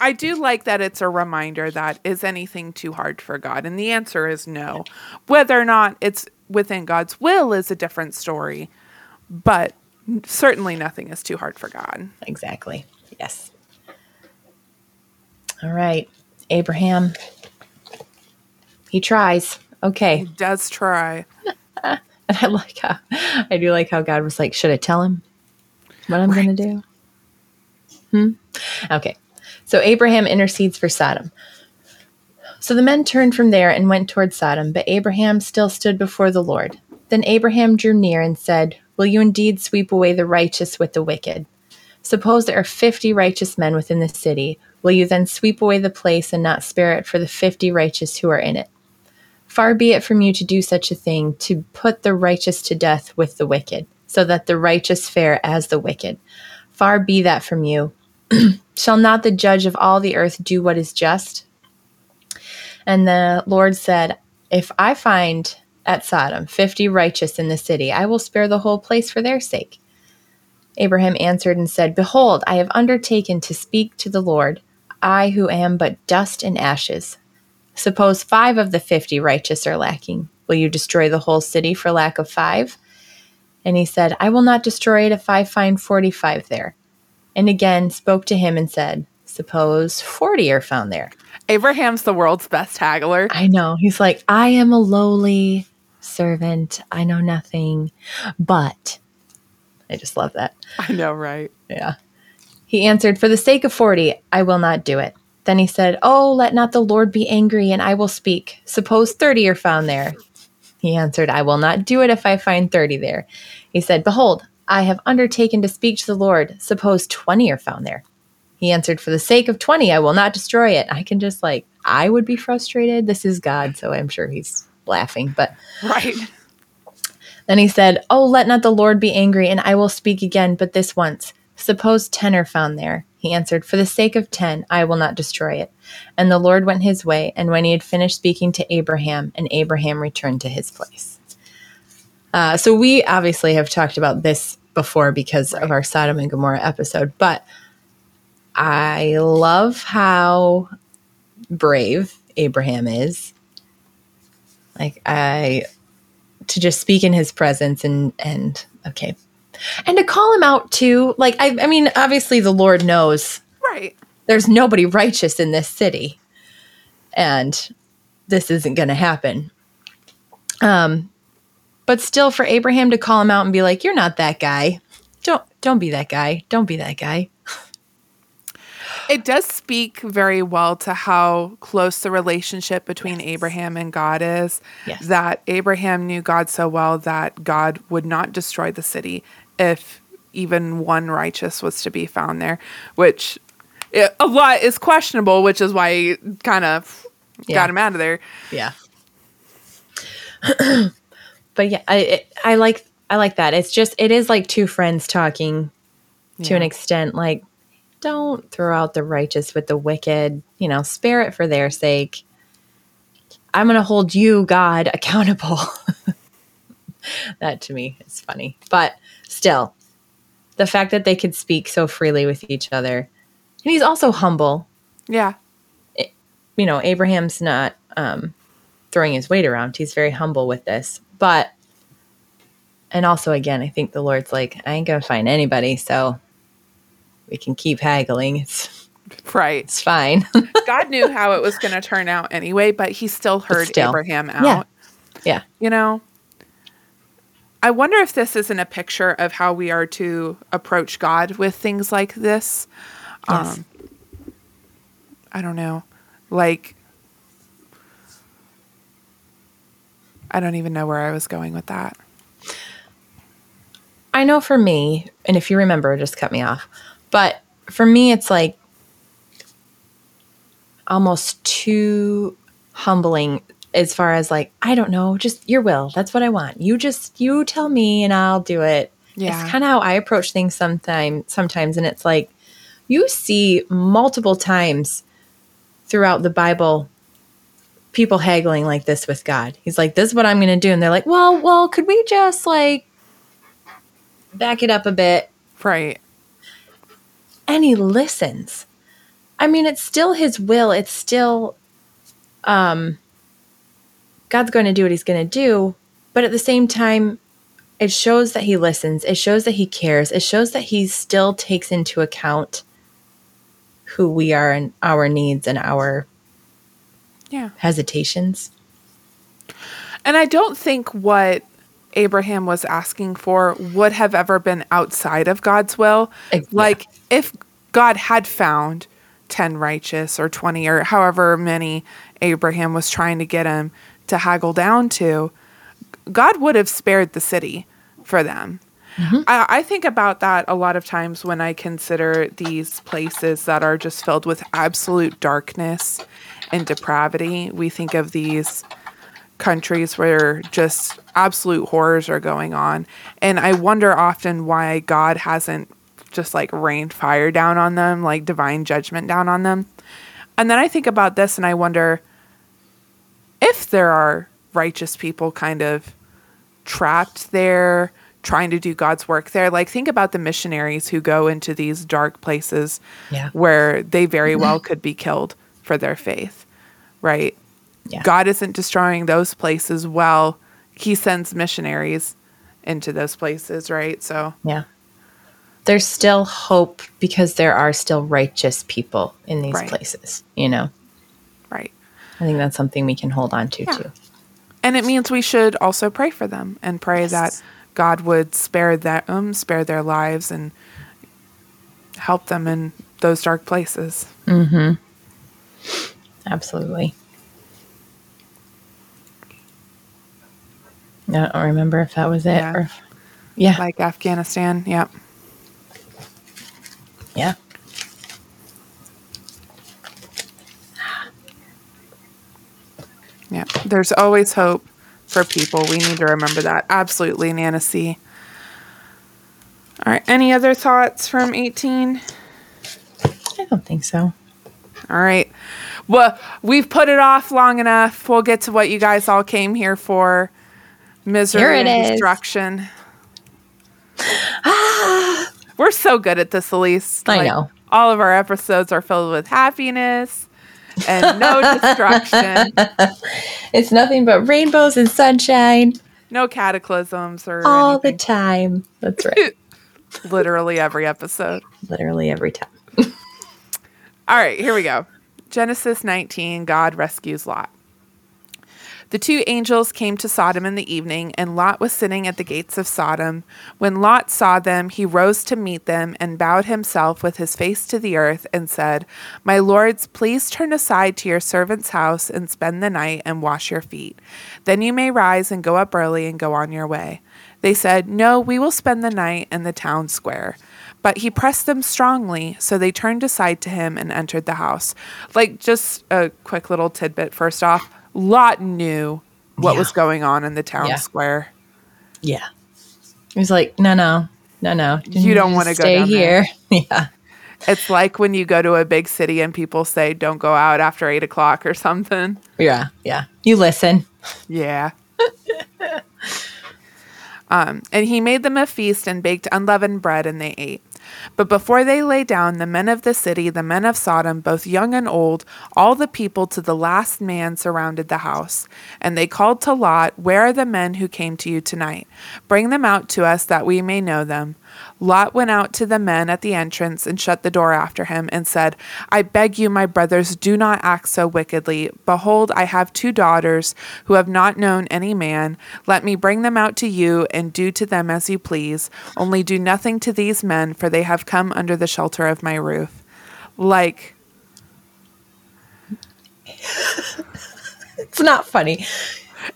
I do like that it's a reminder that is anything too hard for God? And the answer is no. Whether or not it's within God's will is a different story, but certainly nothing is too hard for God. Exactly. Yes. All right. Abraham. He tries. Okay. He does try. And I like how I do like how God was like, should I tell him what I'm going to do? Hmm. Okay. So Abraham intercedes for Sodom. So the men turned from there and went toward Sodom, but Abraham still stood before the Lord. Then Abraham drew near and said, Will you indeed sweep away the righteous with the wicked? Suppose there are fifty righteous men within the city. Will you then sweep away the place and not spare it for the fifty righteous who are in it? Far be it from you to do such a thing, to put the righteous to death with the wicked, so that the righteous fare as the wicked. Far be that from you. Shall not the judge of all the earth do what is just? And the Lord said, If I find at Sodom fifty righteous in the city, I will spare the whole place for their sake. Abraham answered and said, Behold, I have undertaken to speak to the Lord, I who am but dust and ashes. Suppose five of the fifty righteous are lacking. Will you destroy the whole city for lack of five? And he said, I will not destroy it if I find forty five there. And again spoke to him and said, Suppose forty are found there. Abraham's the world's best haggler. I know. He's like, I am a lowly servant. I know nothing. But I just love that. I know, right? Yeah. He answered, For the sake of forty, I will not do it. Then he said, Oh, let not the Lord be angry, and I will speak. Suppose thirty are found there. He answered, I will not do it if I find thirty there. He said, Behold, I have undertaken to speak to the Lord. Suppose twenty are found there. He answered, For the sake of 20, I will not destroy it. I can just like, I would be frustrated. This is God, so I'm sure he's laughing. But Right. then he said, Oh, let not the Lord be angry, and I will speak again, but this once. Suppose ten are found there. He answered, For the sake of ten, I will not destroy it. And the Lord went his way, and when he had finished speaking to Abraham, and Abraham returned to his place. Uh, so we obviously have talked about this before because of our Sodom and Gomorrah episode, but I love how brave Abraham is. Like I to just speak in his presence and and okay. And to call him out too. Like I I mean obviously the Lord knows Right. there's nobody righteous in this city. And this isn't going to happen. Um but still for Abraham to call him out and be like you're not that guy. Don't don't be that guy. Don't be that guy. It does speak very well to how close the relationship between Abraham and God is. Yes. That Abraham knew God so well that God would not destroy the city if even one righteous was to be found there, which it, a lot is questionable, which is why he kind of Yeah. got him out of there. Yeah. but yeah, I it, I like I like that. It's just it is like two friends talking to an extent. Like, don't throw out the righteous with the wicked. You know, spare it for their sake. I'm going to hold you, God, accountable. that to me is funny, but still, the fact that they could speak so freely with each other, and he's also humble Yeah. you know, Abraham's not um, throwing his weight around. He's very humble with this. But, and also, again, I think the Lord's like, I ain't going to find anybody. So we can keep haggling. It's, Right. it's fine. God knew how it was going to turn out anyway, but he still heard still. Abraham out. Yeah. yeah. You know, I wonder if this isn't a picture of how we are to approach God with things like this. Yes. Um, I don't know. Like, I don't even know where I was going with that. I know for me, and if you remember, just cut me off. But for me, it's like almost too humbling as far as like, I don't know, just your will. That's what I want. You just, you tell me and I'll do it. Yeah. It's kind of how I approach things sometime, sometimes. And it's like, you see multiple times throughout the Bible people haggling like this with God. He's like, this is what I'm going to do. And they're like, well, well, could we just like back it up a bit? Right. and he listens. I mean, it's still his will. It's still um God's going to do what he's going to do, but at the same time it shows that he listens. It shows that he cares. It shows that he still takes into account who we are and our needs and our Yeah. hesitations. And I don't think what Abraham was asking for would have ever been outside of God's will. Yeah. Like if God had found 10 righteous or 20 or however many Abraham was trying to get him to haggle down to, God would have spared the city for them. Mm-hmm. I, I think about that a lot of times when I consider these places that are just filled with absolute darkness and depravity. We think of these countries where just absolute horrors are going on. And I wonder often why God hasn't just like rained fire down on them, like divine judgment down on them. And then I think about this and I wonder if there are righteous people kind of trapped there trying to do God's work there. Like think about the missionaries who go into these dark places Yeah. where they very well could be killed for their faith, right? Yeah. God isn't destroying those places well. He sends missionaries into those places, right? So, Yeah. There's still hope because there are still righteous people in these Right. places, you know? right. I think that's something we can hold on to Yeah. too. And it means we should also pray for them and pray that God would spare them, um, spare their lives, and help them in those dark places. Mm-hmm. Absolutely. I don't remember if that was it Yeah. or if- yeah. Like Afghanistan. Yep. yeah. Yeah. There's always hope for people. We need to remember that. Absolutely, Nana C. All right. Any other thoughts from 18? I don't think so. All right. Well, we've put it off long enough. We'll get to what you guys all came here for misery Here it and is. destruction. Ah. We're so good at this, Elise. I know. All of our episodes are filled with happiness and no destruction, It's nothing but rainbows and sunshine no cataclysms or all the time. That's right. Literally every episode. Literally every time. All right, here we go. Genesis 19 God rescues Lot. The two angels came to Sodom in the evening, and Lot was sitting at the gates of Sodom. When Lot saw them, he rose to meet them and bowed himself with his face to the earth and said, My lords, please turn aside to your servant's house and spend the night and wash your feet. Then you may rise and go up early and go on your way. They said, No, we will spend the night in the town square. But he pressed them strongly, so they turned aside to him and entered the house. Like, just a quick little tidbit first off Lot knew what Yeah. was going on in the town Yeah. square. Yeah. He was like, no, no, no, no. You don't wanna go stay down here. Yeah. It's like when you go to a big city and people say, don't go out after eight o'clock or something. Yeah. Yeah. You listen. Yeah. um, and he made them a feast and baked unleavened bread, and they ate. But before they lay down, the men of the city, the men of Sodom, both young and old, all the people to the last man surrounded the house. And they called to Lot, Where are the men who came to you tonight? Bring them out to us that we may know them. Lot went out to the men at the entrance and shut the door after him and said, I beg you, my brothers, do not act so wickedly. Behold, I have two daughters who have not known any man. Let me bring them out to you and do to them as you please. Only do nothing to these men, for they have come under the shelter of my roof. Like, It's not funny.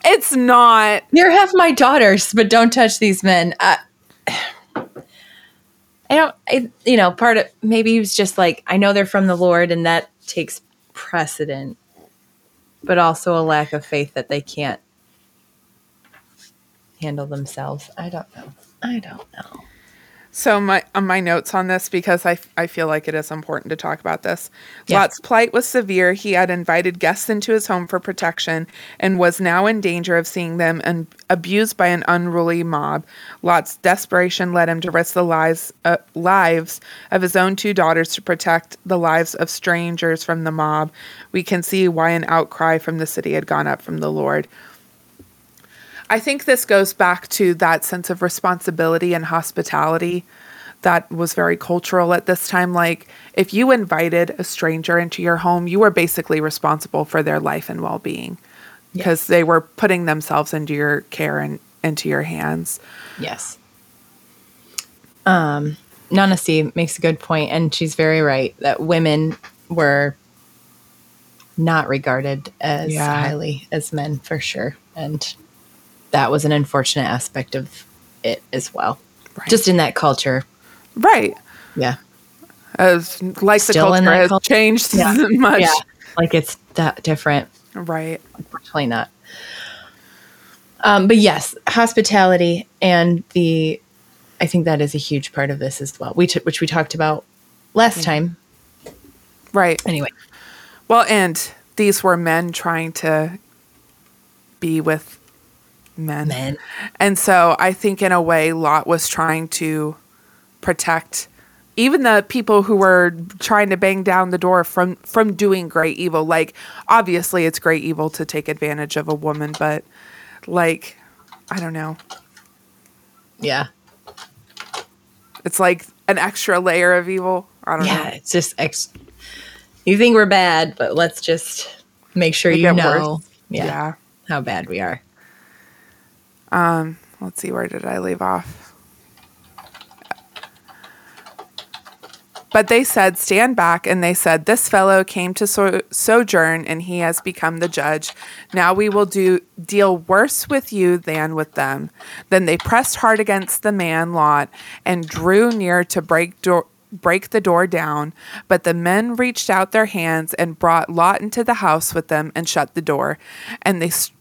it's not. Here have my daughters, but don't touch these men. Uh, I don't, I, you know, part of maybe he was just like, I know they're from the Lord and that takes precedent, but also a lack of faith that they can't handle themselves. I don't know. I don't know. So my on my notes on this because I, I feel like it is important to talk about this. Yeah. Lot's plight was severe. He had invited guests into his home for protection and was now in danger of seeing them and abused by an unruly mob. Lot's desperation led him to risk the lives uh, lives of his own two daughters to protect the lives of strangers from the mob. We can see why an outcry from the city had gone up from the Lord. I think this goes back to that sense of responsibility and hospitality that was very cultural at this time. Like, if you invited a stranger into your home, you were basically responsible for their life and well being because they were putting themselves into your care and, into your hands. Yes. Um, Nana C makes a good point, and she's very right that women were not regarded as Yeah. highly as men for sure, and that was an unfortunate aspect of it as well. Right. Just in that culture, Right. yeah, As like Still the culture has culture? changed Yeah. much. yeah, like it's that different. Right. Unfortunately, not. Um, but yes, hospitality and the, I think that is a huge part of this as well. We t- which we talked about last time. Right. Anyway, Well, and these were men trying to be with men. men. And so I think in a way Lot was trying to protect even the people who were trying to bang down the door from from doing great evil. Like obviously it's great evil to take advantage of a woman, but like I don't know. Yeah, It's like an extra layer of evil. I don't yeah. know. Yeah, it's just ex- you think we're bad, but let's just make sure Make you know, yeah, yeah. how bad we are. Um, let's see, where did I leave off? But they said, Stand back. And they said, This fellow came to so- sojourn, and he has become the judge. Now we will do deal worse with you than with them. Then they pressed hard against the man Lot and drew near to break door. Break the door down, but the men reached out their hands and brought Lot into the house with them and shut the door. And they st-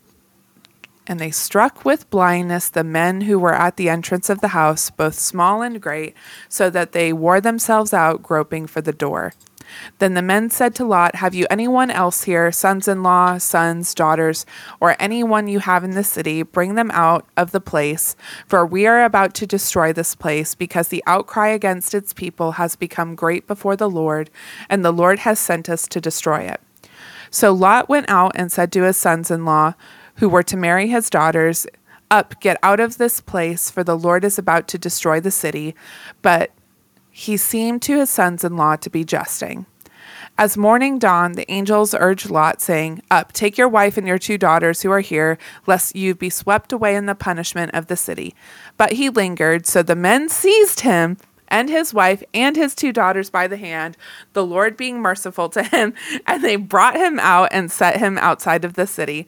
and they struck with blindness the men who were at the entrance of the house, both small and great, so that they wore themselves out groping for the door. Then the men said to Lot, Have you anyone else here, sons in law, sons, daughters, or anyone you have in the city? Bring them out of the place, for we are about to destroy this place, because the outcry against its people has become great before the Lord, and the Lord has sent us to destroy it. So Lot went out and said to his sons in law, who were to marry his daughters, Up, get out of this place, for the Lord is about to destroy the city. But he seemed to his sons in law to be jesting. As morning dawned, the angels urged Lot, saying, Up, take your wife and your two daughters who are here, lest you be swept away in the punishment of the city. But he lingered, so the men seized him and his wife and his two daughters by the hand, the Lord being merciful to him, and they brought him out and set him outside of the city.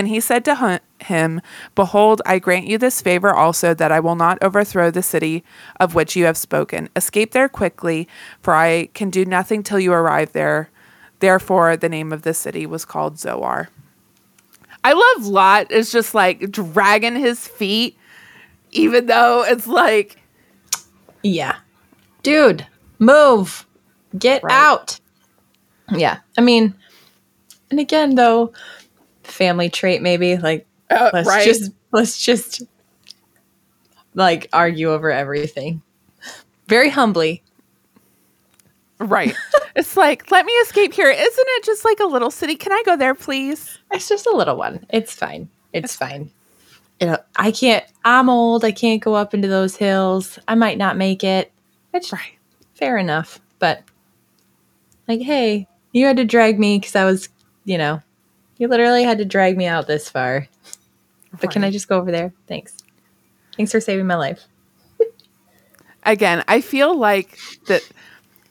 And he said to him, Behold, I grant you this favor also, that I will not overthrow the city of which you have spoken. Escape there quickly, for I can do nothing till you arrive there. Therefore, the name of the city was called Zoar. I love Lot is just like dragging his feet, even though it's like, Yeah, dude, move, get Right. out. Yeah, I mean, and again though, family trait maybe like uh, let's right? just let's just like argue over everything very humbly right. it's like, let me escape here. Isn't it just like a little city? Can I go there, please? it's just a little one it's fine it's fine you know i can't i'm old i can't go up into those hills i might not make it it's Right. fair enough but like hey you had to drag me because i was you know you literally had to drag me out this far. But can i just go over there? Thanks. Thanks for saving my life. Again, I feel like that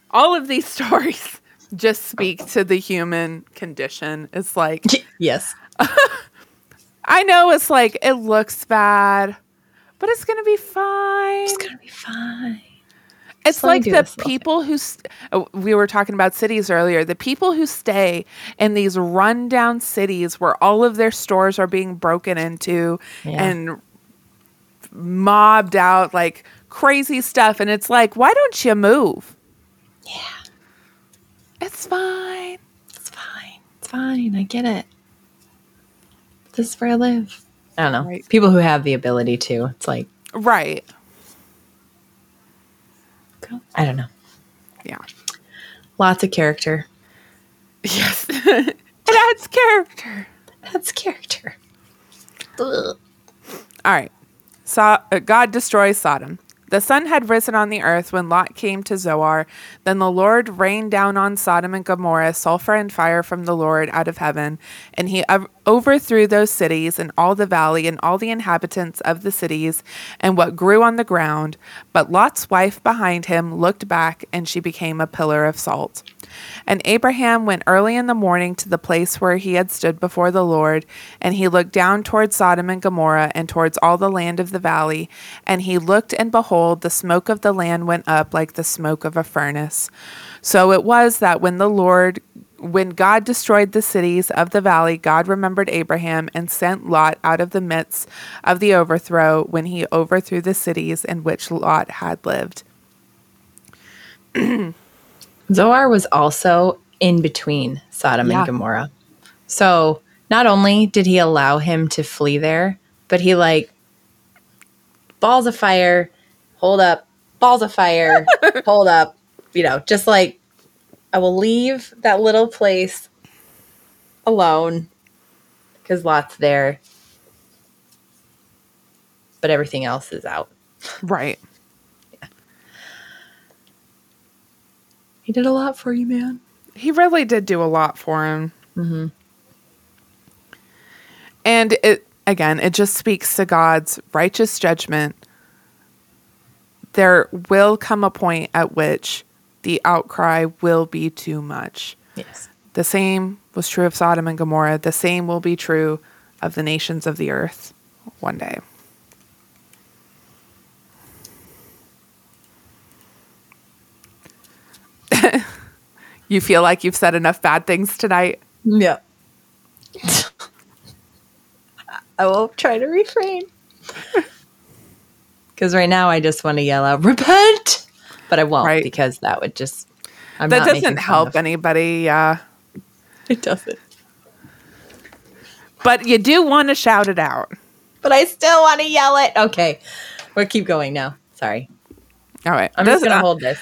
all of these stories just speak to the human condition. It's like yes. I know it's like it looks bad, but it's gonna be fine. it's gonna be fine It's me like the people who st- uh, we were talking about cities earlier. The people who stay in these rundown cities where all of their stores are being broken into Yeah. and mobbed out, like crazy stuff. And it's like, why don't you move? yeah It's fine. It's fine. It's fine. I get it. This is where I live. I don't know. Right. People who have the ability to. It's like, Right. I don't know. Yeah. Lots of character. Yes. it adds character. That's character. All right. So, uh, God destroys Sodom. The sun had risen on the earth when Lot came to Zoar. Then the Lord rained down on Sodom and Gomorrah sulfur and fire from the Lord out of heaven, and he overthrew those cities and all the valley and all the inhabitants of the cities and what grew on the ground. But Lot's wife behind him looked back, and she became a pillar of salt. And Abraham went early in the morning to the place where he had stood before the Lord, and he looked down towards Sodom and Gomorrah and towards all the land of the valley. And he looked, and behold, the smoke of the land went up like the smoke of a furnace. So it was that when the Lord when God destroyed the cities of the valley, God remembered Abraham and sent Lot out of the midst of the overthrow when he overthrew the cities in which Lot had lived. Zoar was also in between Sodom Yeah. and Gomorrah. So not only did he allow him to flee there, but he like balls of fire, hold up, balls of fire, hold up, you know, just like I will leave that little place alone because Lot's there, but everything else is out. Right. He did a lot for you, man. He really did do a lot for him. Mm-hmm. And it again, it just speaks to God's righteous judgment. There will come a point at which the outcry will be too much. Yes. The same was true of Sodom and Gomorrah. The same will be true of the nations of the earth one day. you feel like you've said enough bad things tonight? Yeah. I will try to refrain. Because right now I just want to yell out, repent! But I won't Right. because that would just. I'm that not doesn't help anybody, yeah. It doesn't. But you do want to shout it out. But I still want to yell it. Okay. We'll keep going now. Sorry. All right. I'm This- just going to hold this.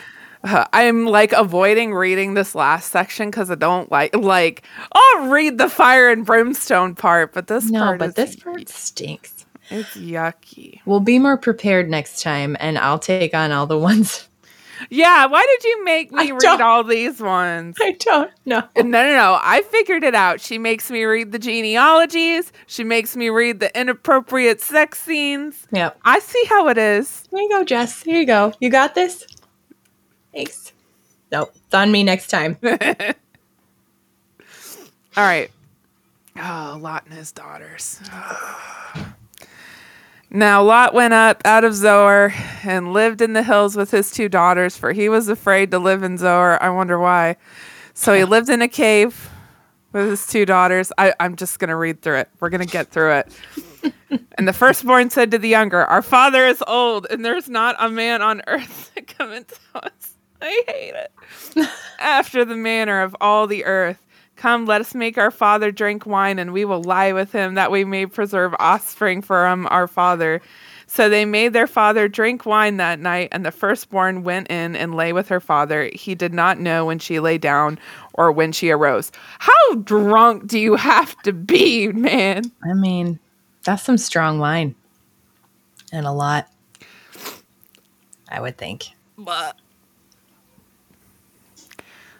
I'm like avoiding reading this last section because I don't like like I'll read the fire and brimstone part, but this No, part but is, this part stinks. it's yucky. We'll be more prepared next time and I'll take on all the ones. Yeah, why did you make me I read all these ones? I don't know. No, no, no. I figured it out. She makes me read the genealogies. She makes me read the inappropriate sex scenes. Yep. I see how it is. There you go, Jess. Here you go. You got this? Thanks. Nope. It's on me next time. All right. Oh, Lot and his daughters. Now Lot went up out of Zoar and lived in the hills with his two daughters, for he was afraid to live in Zoar. I wonder why. So he lived in a cave with his two daughters. I, I'm just going to read through it. We're going to get through it. and the firstborn said to the younger, Our father is old, and there's not a man on earth to come into us. I hate it. After the manner of all the earth. Come, let us make our father drink wine, and we will lie with him, that we may preserve offspring for him, our father. So they made their father drink wine that night, and the firstborn went in and lay with her father. He did not know when she lay down or when she arose. How drunk do you have to be, man? I mean, that's some strong wine. And a lot. I would think.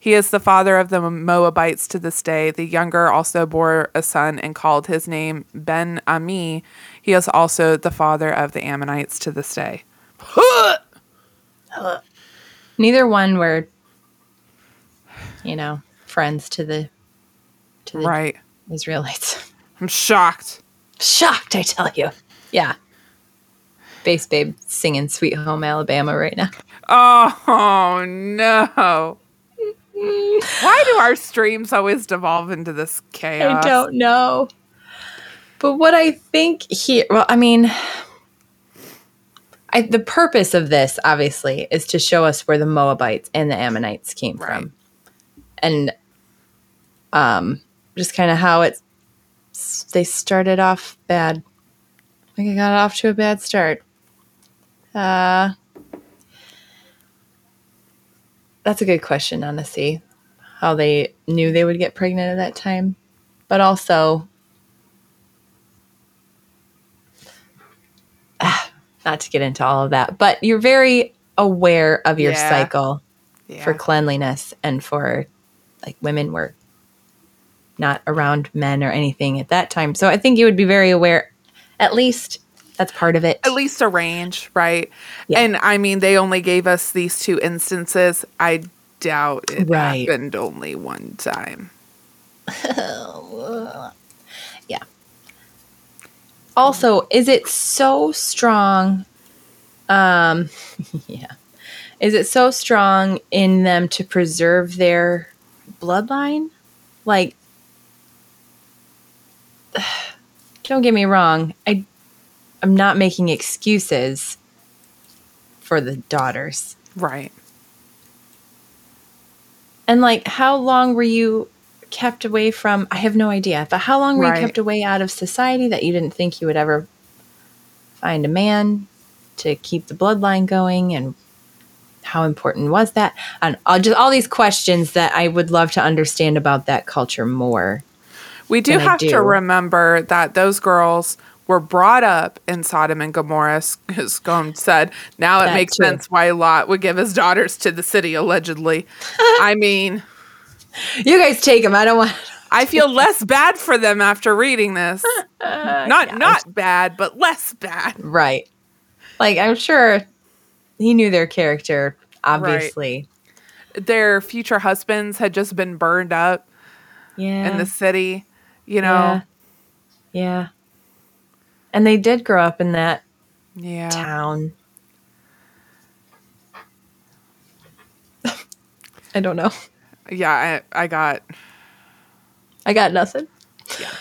He is the father of the Moabites to this day. The younger also bore a son and called his name Ben Ami. He is also the father of the Ammonites to this day. Neither one were, you know, friends to the to the Right. Israelites. I'm shocked. Shocked, I tell you. Yeah. Bass Babe singing Sweet Home Alabama right now. Oh no. Why do our streams always devolve into this chaos? I don't know. But what I think here, well, I mean, I, the purpose of this, obviously, is to show us where the Moabites and the Ammonites came Right. from. And um, just kind of how it's, they started off bad. Like, it got off to a bad start. Uh, that's a good question, honestly. How they knew they would get pregnant at that time. But also, ah, not to get into all of that, but you're very aware of your Yeah. cycle Yeah. for cleanliness and for like women were not around men or anything at that time. So I think you would be very aware, at least that's part of it. At least a range, right? Yeah. And I mean, they only gave us these two instances. I doubt it Right. happened only one time. yeah. Also, is it so strong? Um, yeah. Is it so strong in them to preserve their bloodline? Like, don't get me wrong. I, I'm not making excuses for the daughters. Right. And like, how long were you kept away from? I have no idea, but how long were Right. you kept away out of society that you didn't think you would ever find a man to keep the bloodline going? And how important was that? And all, just all these questions that I would love to understand about that culture more. We do have do. to remember that those girls were brought up in Sodom and Gomorrah, Scone said. Now it That makes too. sense why Lot would give his daughters to the city, allegedly. I mean, You guys take them. I don't want. I feel less bad for them after reading this. not not bad, but less bad. Right. Like, I'm sure he knew their character, obviously. Their future husbands had just been burned up Yeah. in the city, you know. Yeah. Yeah. And they did grow up in that Yeah. town. I don't know. Yeah, I, I got I got nothing. Yeah.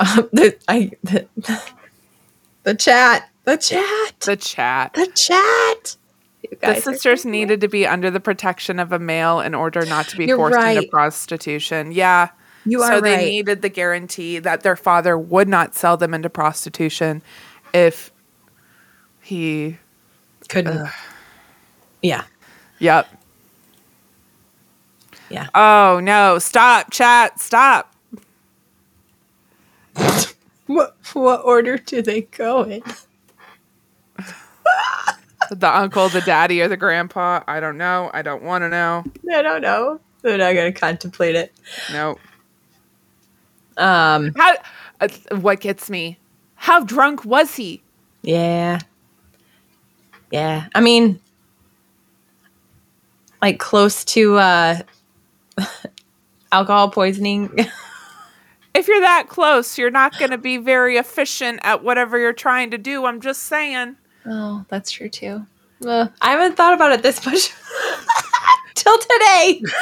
Um, the, I, the, the chat. The chat. the chat. The chat. The sisters needed to be under the protection of a male in order not to be You're forced into prostitution. Yeah. You so they right. needed the guarantee that their father would not sell them into prostitution if he Couldn't. Yeah. Yep. Yeah. Oh no, stop, chat, stop. What what order do they go in? The uncle, the daddy, or the grandpa. I don't know. I don't want to know. I don't know. They're not gonna contemplate it. No. Um. How uh, what gets me? How drunk was he? Yeah. Yeah. I mean, like close to uh, alcohol poisoning. If you're that close, you're not going to be very efficient at whatever you're trying to do. I'm just saying. oh, that's true too. Uh, I haven't thought about it this much till today.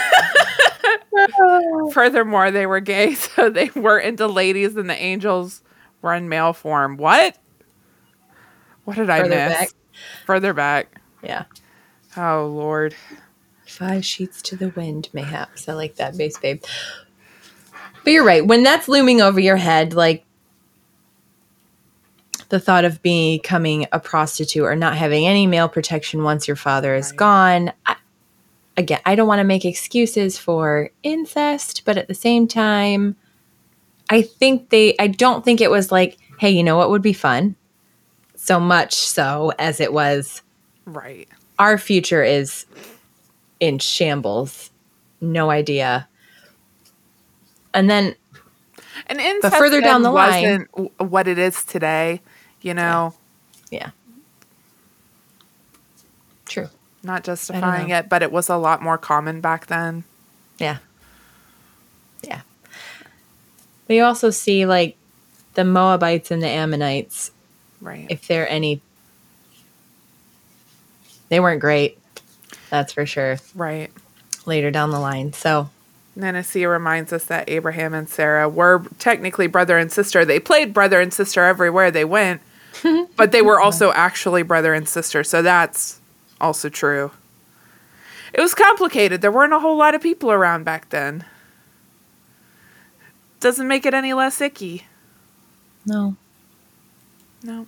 Furthermore, they were gay, so they were into ladies and the angels were in male form. What? What did I miss? back. Further back. Yeah. Oh Lord. Five sheets to the wind, mayhaps. I like that base babe. But you're right. When that's looming over your head, like the thought of becoming a prostitute or not having any male protection once your father is Right. gone. I, again, I don't want to make excuses for incest, but at the same time, I think they, I don't think it was like, hey, you know what would be fun? So much so as it was Right. our future is in shambles. No idea. And then And incest further down the line- wasn't what it is today. You know, yeah. True. Not justifying it, but it was a lot more common back then. Yeah. Yeah. But you also see like the Moabites and the Ammonites Right. if they're any they weren't great that's for sure right. later down the line so Nenesia reminds us that Abraham and Sarah were technically brother and sister. They played brother and sister everywhere they went, but they were also actually brother and sister. So that's also true. It was complicated. There weren't a whole lot of people around back then. Doesn't make it any less icky. no No.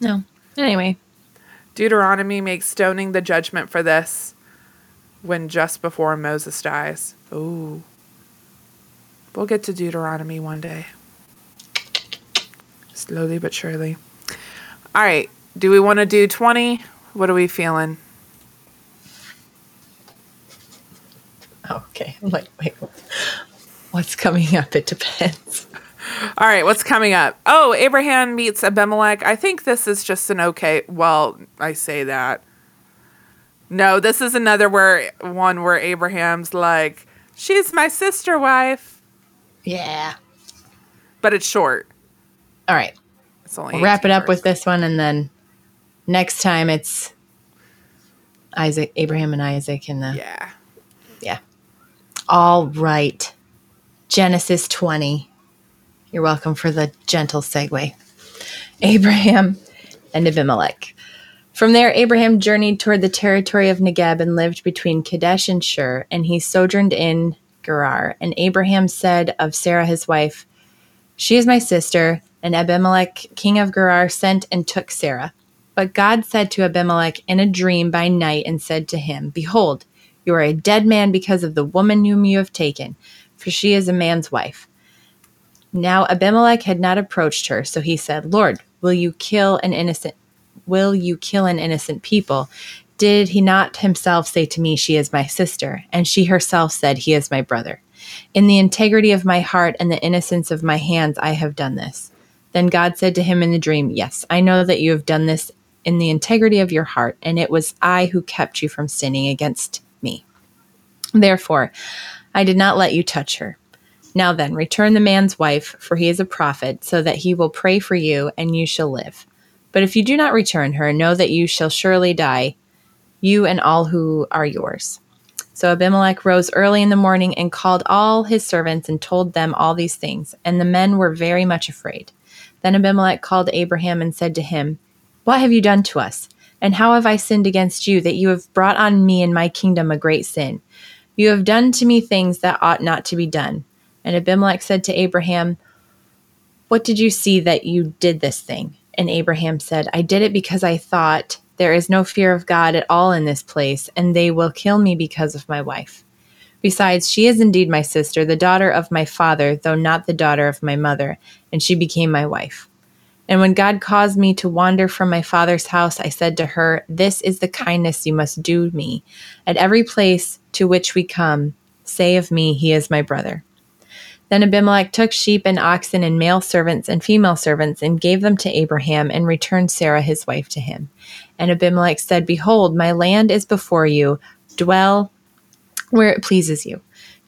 no anyway Deuteronomy makes stoning the judgment for this when just before Moses dies. Ooh. We'll get to Deuteronomy one day. Slowly but surely. All right. Do we want to do 20? What are we feeling? Okay i'm like wait what's coming up it depends All right. What's coming up? Oh, Abraham meets Abimelech. I think this is just an okay. Well, I say that. No, this is another where one where Abraham's like, she's my sister wife, yeah but it's short. all right It's only we'll wrap it up with this one and then next time it's isaac abraham and isaac and the Yeah. Yeah. All right. Genesis 20. You're welcome for the gentle segue. Abraham and Abimelech. From there, Abraham journeyed toward the territory of Negeb and lived between Kadesh and Shur, and he sojourned in Gerar. And Abraham said of Sarah his wife, She is my sister. And Abimelech, king of Gerar, sent and took Sarah. But God said to Abimelech in a dream by night and said to him, Behold, you are a dead man because of the woman whom you have taken, for she is a man's wife. Now Abimelech had not approached her, so he said, Lord, will you kill an innocent will you kill an innocent people? Did he not himself say to me, She is my sister? And she herself said, He is my brother. In the integrity of my heart and the innocence of my hands, I have done this. Then God said to him in the dream, Yes, I know that you have done this in the integrity of your heart, and it was I who kept you from sinning against. Therefore, I did not let you touch her. Now then, return the man's wife, for he is a prophet, so that he will pray for you, and you shall live. But if you do not return her, know that you shall surely die, you and all who are yours. So Abimelech rose early in the morning and called all his servants and told them all these things, and the men were very much afraid. Then Abimelech called Abraham and said to him, What have you done to us? And how have I sinned against you that you have brought on me and my kingdom a great sin? You have done to me things that ought not to be done. And Abimelech said to Abraham, What did you see that you did this thing? And Abraham said, I did it because I thought, There is no fear of God at all in this place, and they will kill me because of my wife. Besides, she is indeed my sister, the daughter of my father, though not the daughter of my mother, and she became my wife. And when God caused me to wander from my father's house, I said to her, This is the kindness you must do me. At every place to which we come, say of me, He is my brother. Then Abimelech took sheep and oxen and male servants and female servants and gave them to Abraham and returned Sarah his wife to him. And Abimelech said, Behold, my land is before you. Dwell where it pleases you.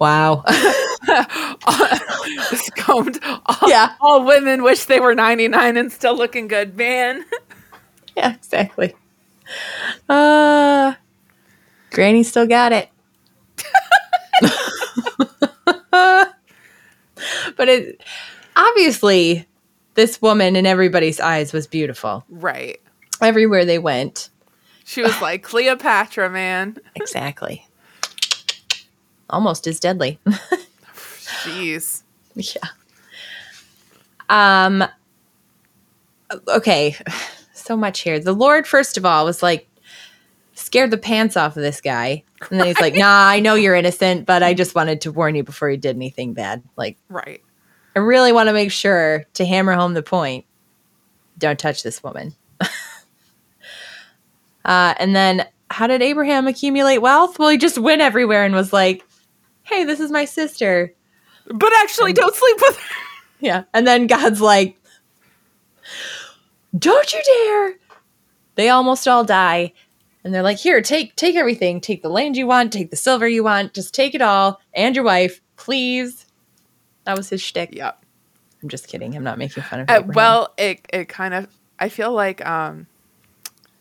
Wow. Combed. All, Yeah. All women wish they were 99 and still looking good, man. yeah, exactly. Uh Granny still got it. but it obviously this woman in everybody's eyes was beautiful. Right. Everywhere they went. She was like Cleopatra, man. Exactly. Almost as deadly. Jeez. yeah. Um okay. So much here. The Lord first of all was like scared the pants off of this guy. And then he's like, "Nah, I know you're innocent, but I just wanted to warn you before you did anything bad." Like Right. I really want to make sure to hammer home the point don't touch this woman. uh, and then how did Abraham accumulate wealth? Well, he just went everywhere and was like, hey, this is my sister. But actually, don't sleep with her. Yeah. And then God's like, don't you dare. They almost all die. And they're like, here, take take everything. Take the land you want, take the silver you want, just take it all. And your wife, please. That was his shtick. Yep. I'm just kidding. I'm not making fun of Uh, well, it it kind of. I feel like um,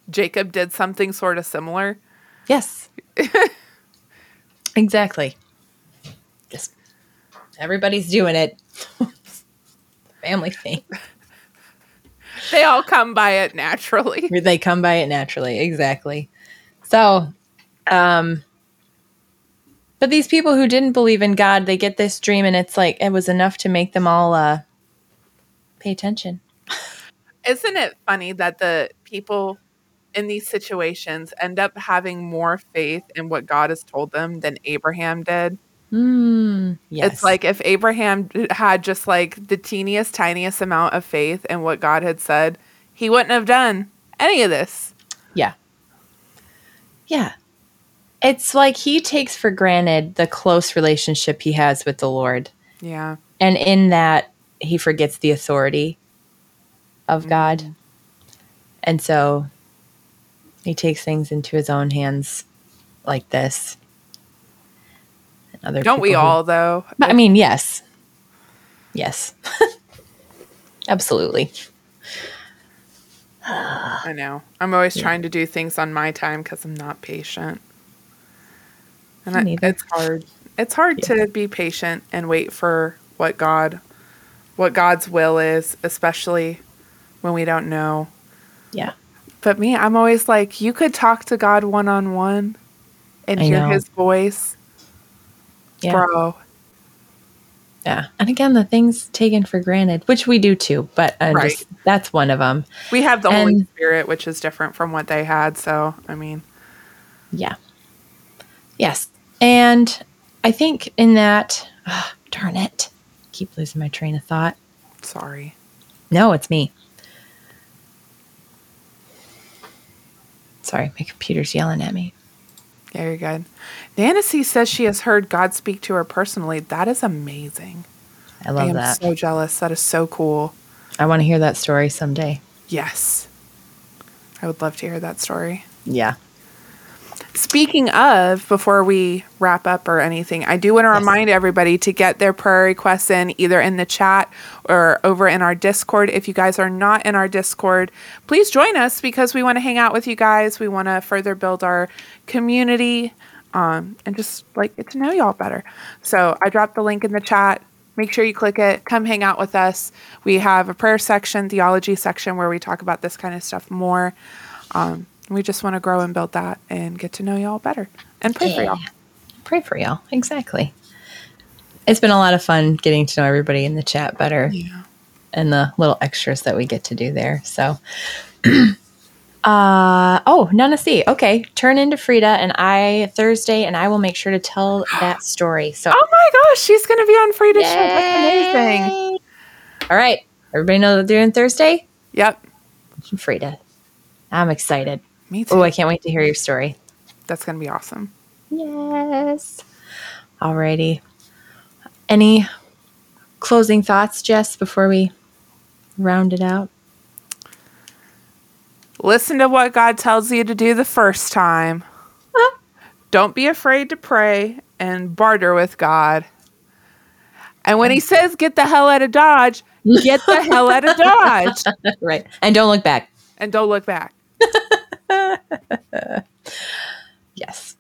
Jacob did something sort of similar. Yes. exactly. Everybody's doing it. Family thing. They all come by it naturally. They come by it naturally. Exactly. So, um, but these people who didn't believe in God, they get this dream, and it's like it was enough to make them all uh, pay attention. Isn't it funny that the people in these situations end up having more faith in what God has told them than Abraham did? Mm, yes. It's like if Abraham had just like the teeniest, tiniest amount of faith in what God had said, he wouldn't have done any of this. Yeah. Yeah. It's like he takes for granted the close relationship he has with the Lord. Yeah. And in that, he forgets the authority of God. And so he takes things into his own hands like this. Other Don't we who- all, though? I mean, yes. Yes. Absolutely. I know. I'm always trying to do things on my time because I'm not patient. And I, it's hard. It's hard to be patient and wait for what God, what God's will is, especially when we don't know. Yeah. But me, I'm always like, you could talk to God one on one and I hear know. His voice, Yeah. bro. Yeah. And again, the things taken for granted, which we do too, but uh, Right. just, that's one of them. We have the Holy Spirit, which is different from what they had. So, I mean, Yeah. Yes. And I think in that, ah, darn it, keep losing my train of thought. sorry. No, it's me. Sorry, my computer's yelling at me. Very good. Nancy says she has heard God speak to her personally. That is amazing. I love I am that. so jealous. That is so cool. I want to hear that story someday. Yes. I would love to hear that story. Yeah. Speaking of, before we wrap up or anything, I do want to Yes. remind everybody to get their prayer requests in either in the chat or over in our Discord. If you guys are not in our Discord, please join us because we want to hang out with you guys. We want to further build our community um, and just like get to know y'all better. So I dropped the link in the chat. Make sure you click it. Come hang out with us. We have a prayer section, theology section where we talk about this kind of stuff more. Um, we just want to grow and build that and get to know y'all better and pray for y'all. Pray for y'all. Exactly. It's been a lot of fun getting to know everybody in the chat better Yeah. and the little extras that we get to do there. So, uh, oh, Nana C. Okay. Turn into Frida and I Thursday, and I will make sure to tell that story. So, Oh my gosh, she's going to be on Frida's show. That's amazing. All right. Everybody know that they're doing Thursday? Yep. Frida. I'm excited. Me too. Oh, I can't wait to hear your story. That's going to be awesome. Yes. Alrighty. Any closing thoughts, Jess, before we round it out? Listen to what God tells you to do the first time. Don't be afraid to pray and barter with God. And when he says get the hell out of Dodge, get the hell out of Dodge right. And don't look back. and don't look back. Yes.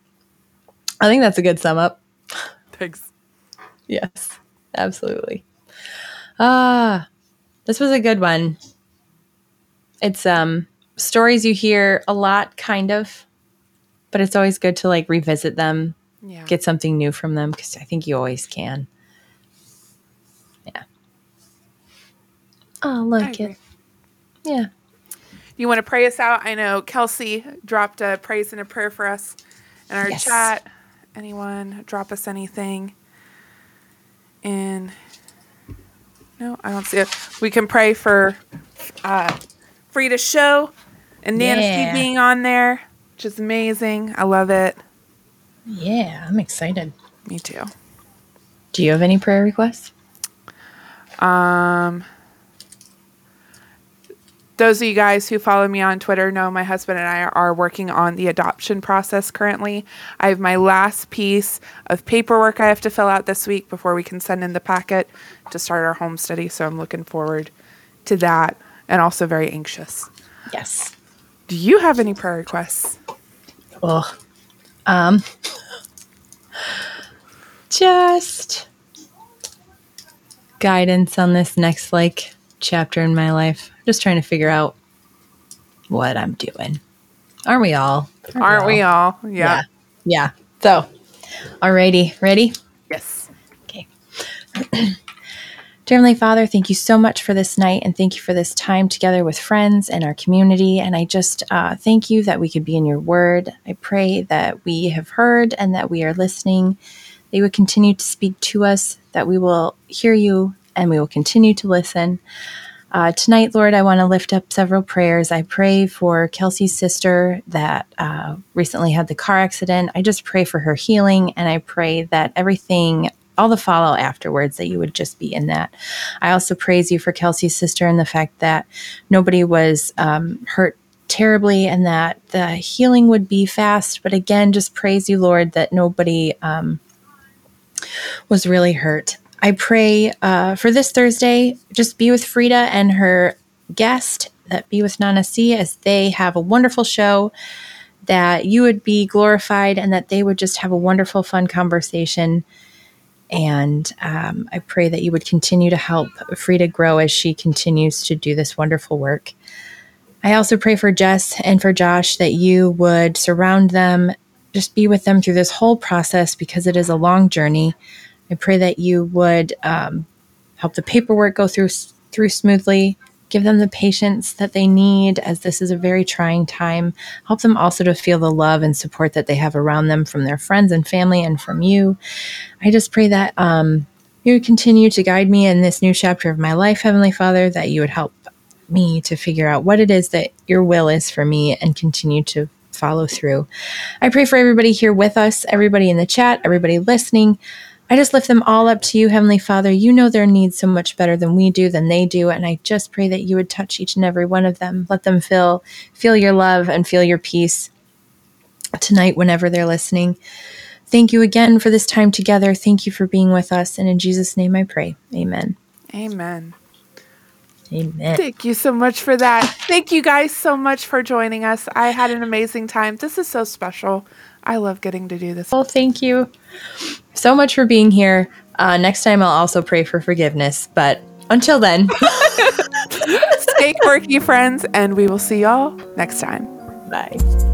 I think that's a good sum up. Thanks. Yes. Absolutely. Ah, this was a good one. It's um stories you hear a lot kind of, but it's always good to like revisit them Yeah. get something new from them because I think you always can. Yeah. Oh, I like it. Yeah. You want to pray us out? I know Kelsey dropped a praise and a prayer for us in our Yes. chat. Anyone drop us anything? And no, I don't see it. We can pray for uh, Frida's show and Nancy Yeah. being on there, which is amazing. I love it. Yeah, I'm excited. Me too. Do you have any prayer requests? Um, those of you guys who follow me on Twitter know my husband and I are working on the adoption process currently. I have my last piece of paperwork I have to fill out this week before we can send in the packet to start our home study. So I'm looking forward to that and also very anxious. Yes. Do you have any prayer requests? Oh, um, just guidance on this next like chapter in my life. Just trying to figure out what I'm doing. Aren't we all? Aren't we all? Yeah. Yeah. So, alrighty, ready? Yes. Okay. Dear Heavenly Father, thank you so much for this night and thank you for this time together with friends and our community. And I just uh, thank you that we could be in your word. I pray that we have heard and that we are listening, that you would continue to speak to us, that we will hear you and we will continue to listen. Uh, tonight, Lord, I want to lift up several prayers. I pray for Kelsey's sister that uh, recently had the car accident. I just pray for her healing, and I pray that everything, all the follow afterwards, that you would just be in that. I also praise you for Kelsey's sister and the fact that nobody was um, hurt terribly and that the healing would be fast. But again, just praise you, Lord, that nobody um, was really hurt. I pray uh, for this Thursday, just be with Frida and her guest, that be with Nana C, as they have a wonderful show, that you would be glorified and that they would just have a wonderful, fun conversation. And um, I pray that you would continue to help Frida grow as she continues to do this wonderful work. I also pray for Jess and for Josh that you would surround them, just be with them through this whole process because it is a long journey. I pray that you would um, help the paperwork go through through smoothly. Give them the patience that they need as this is a very trying time. Help them also to feel the love and support that they have around them from their friends and family and from you. I just pray that um, you would continue to guide me in this new chapter of my life, Heavenly Father, that you would help me to figure out what it is that your will is for me and continue to follow through. I pray for everybody here with us, everybody in the chat, everybody listening. I just lift them all up to you, Heavenly Father. You know their needs so much better than we do, than they do, and I just pray that you would touch each and every one of them. Let them feel feel your love and feel your peace tonight whenever they're listening. Thank you again for this time together. Thank you for being with us, and in Jesus' name I pray. Amen. Amen. Amen. Thank you so much for that. Thank you guys so much for joining us. I had an amazing time. This is so special. I love getting to do this. Well, thank you so much for being here. Uh, next time, I'll also pray for forgiveness. But until then, Stay quirky, friends, and we will see y'all next time. bye.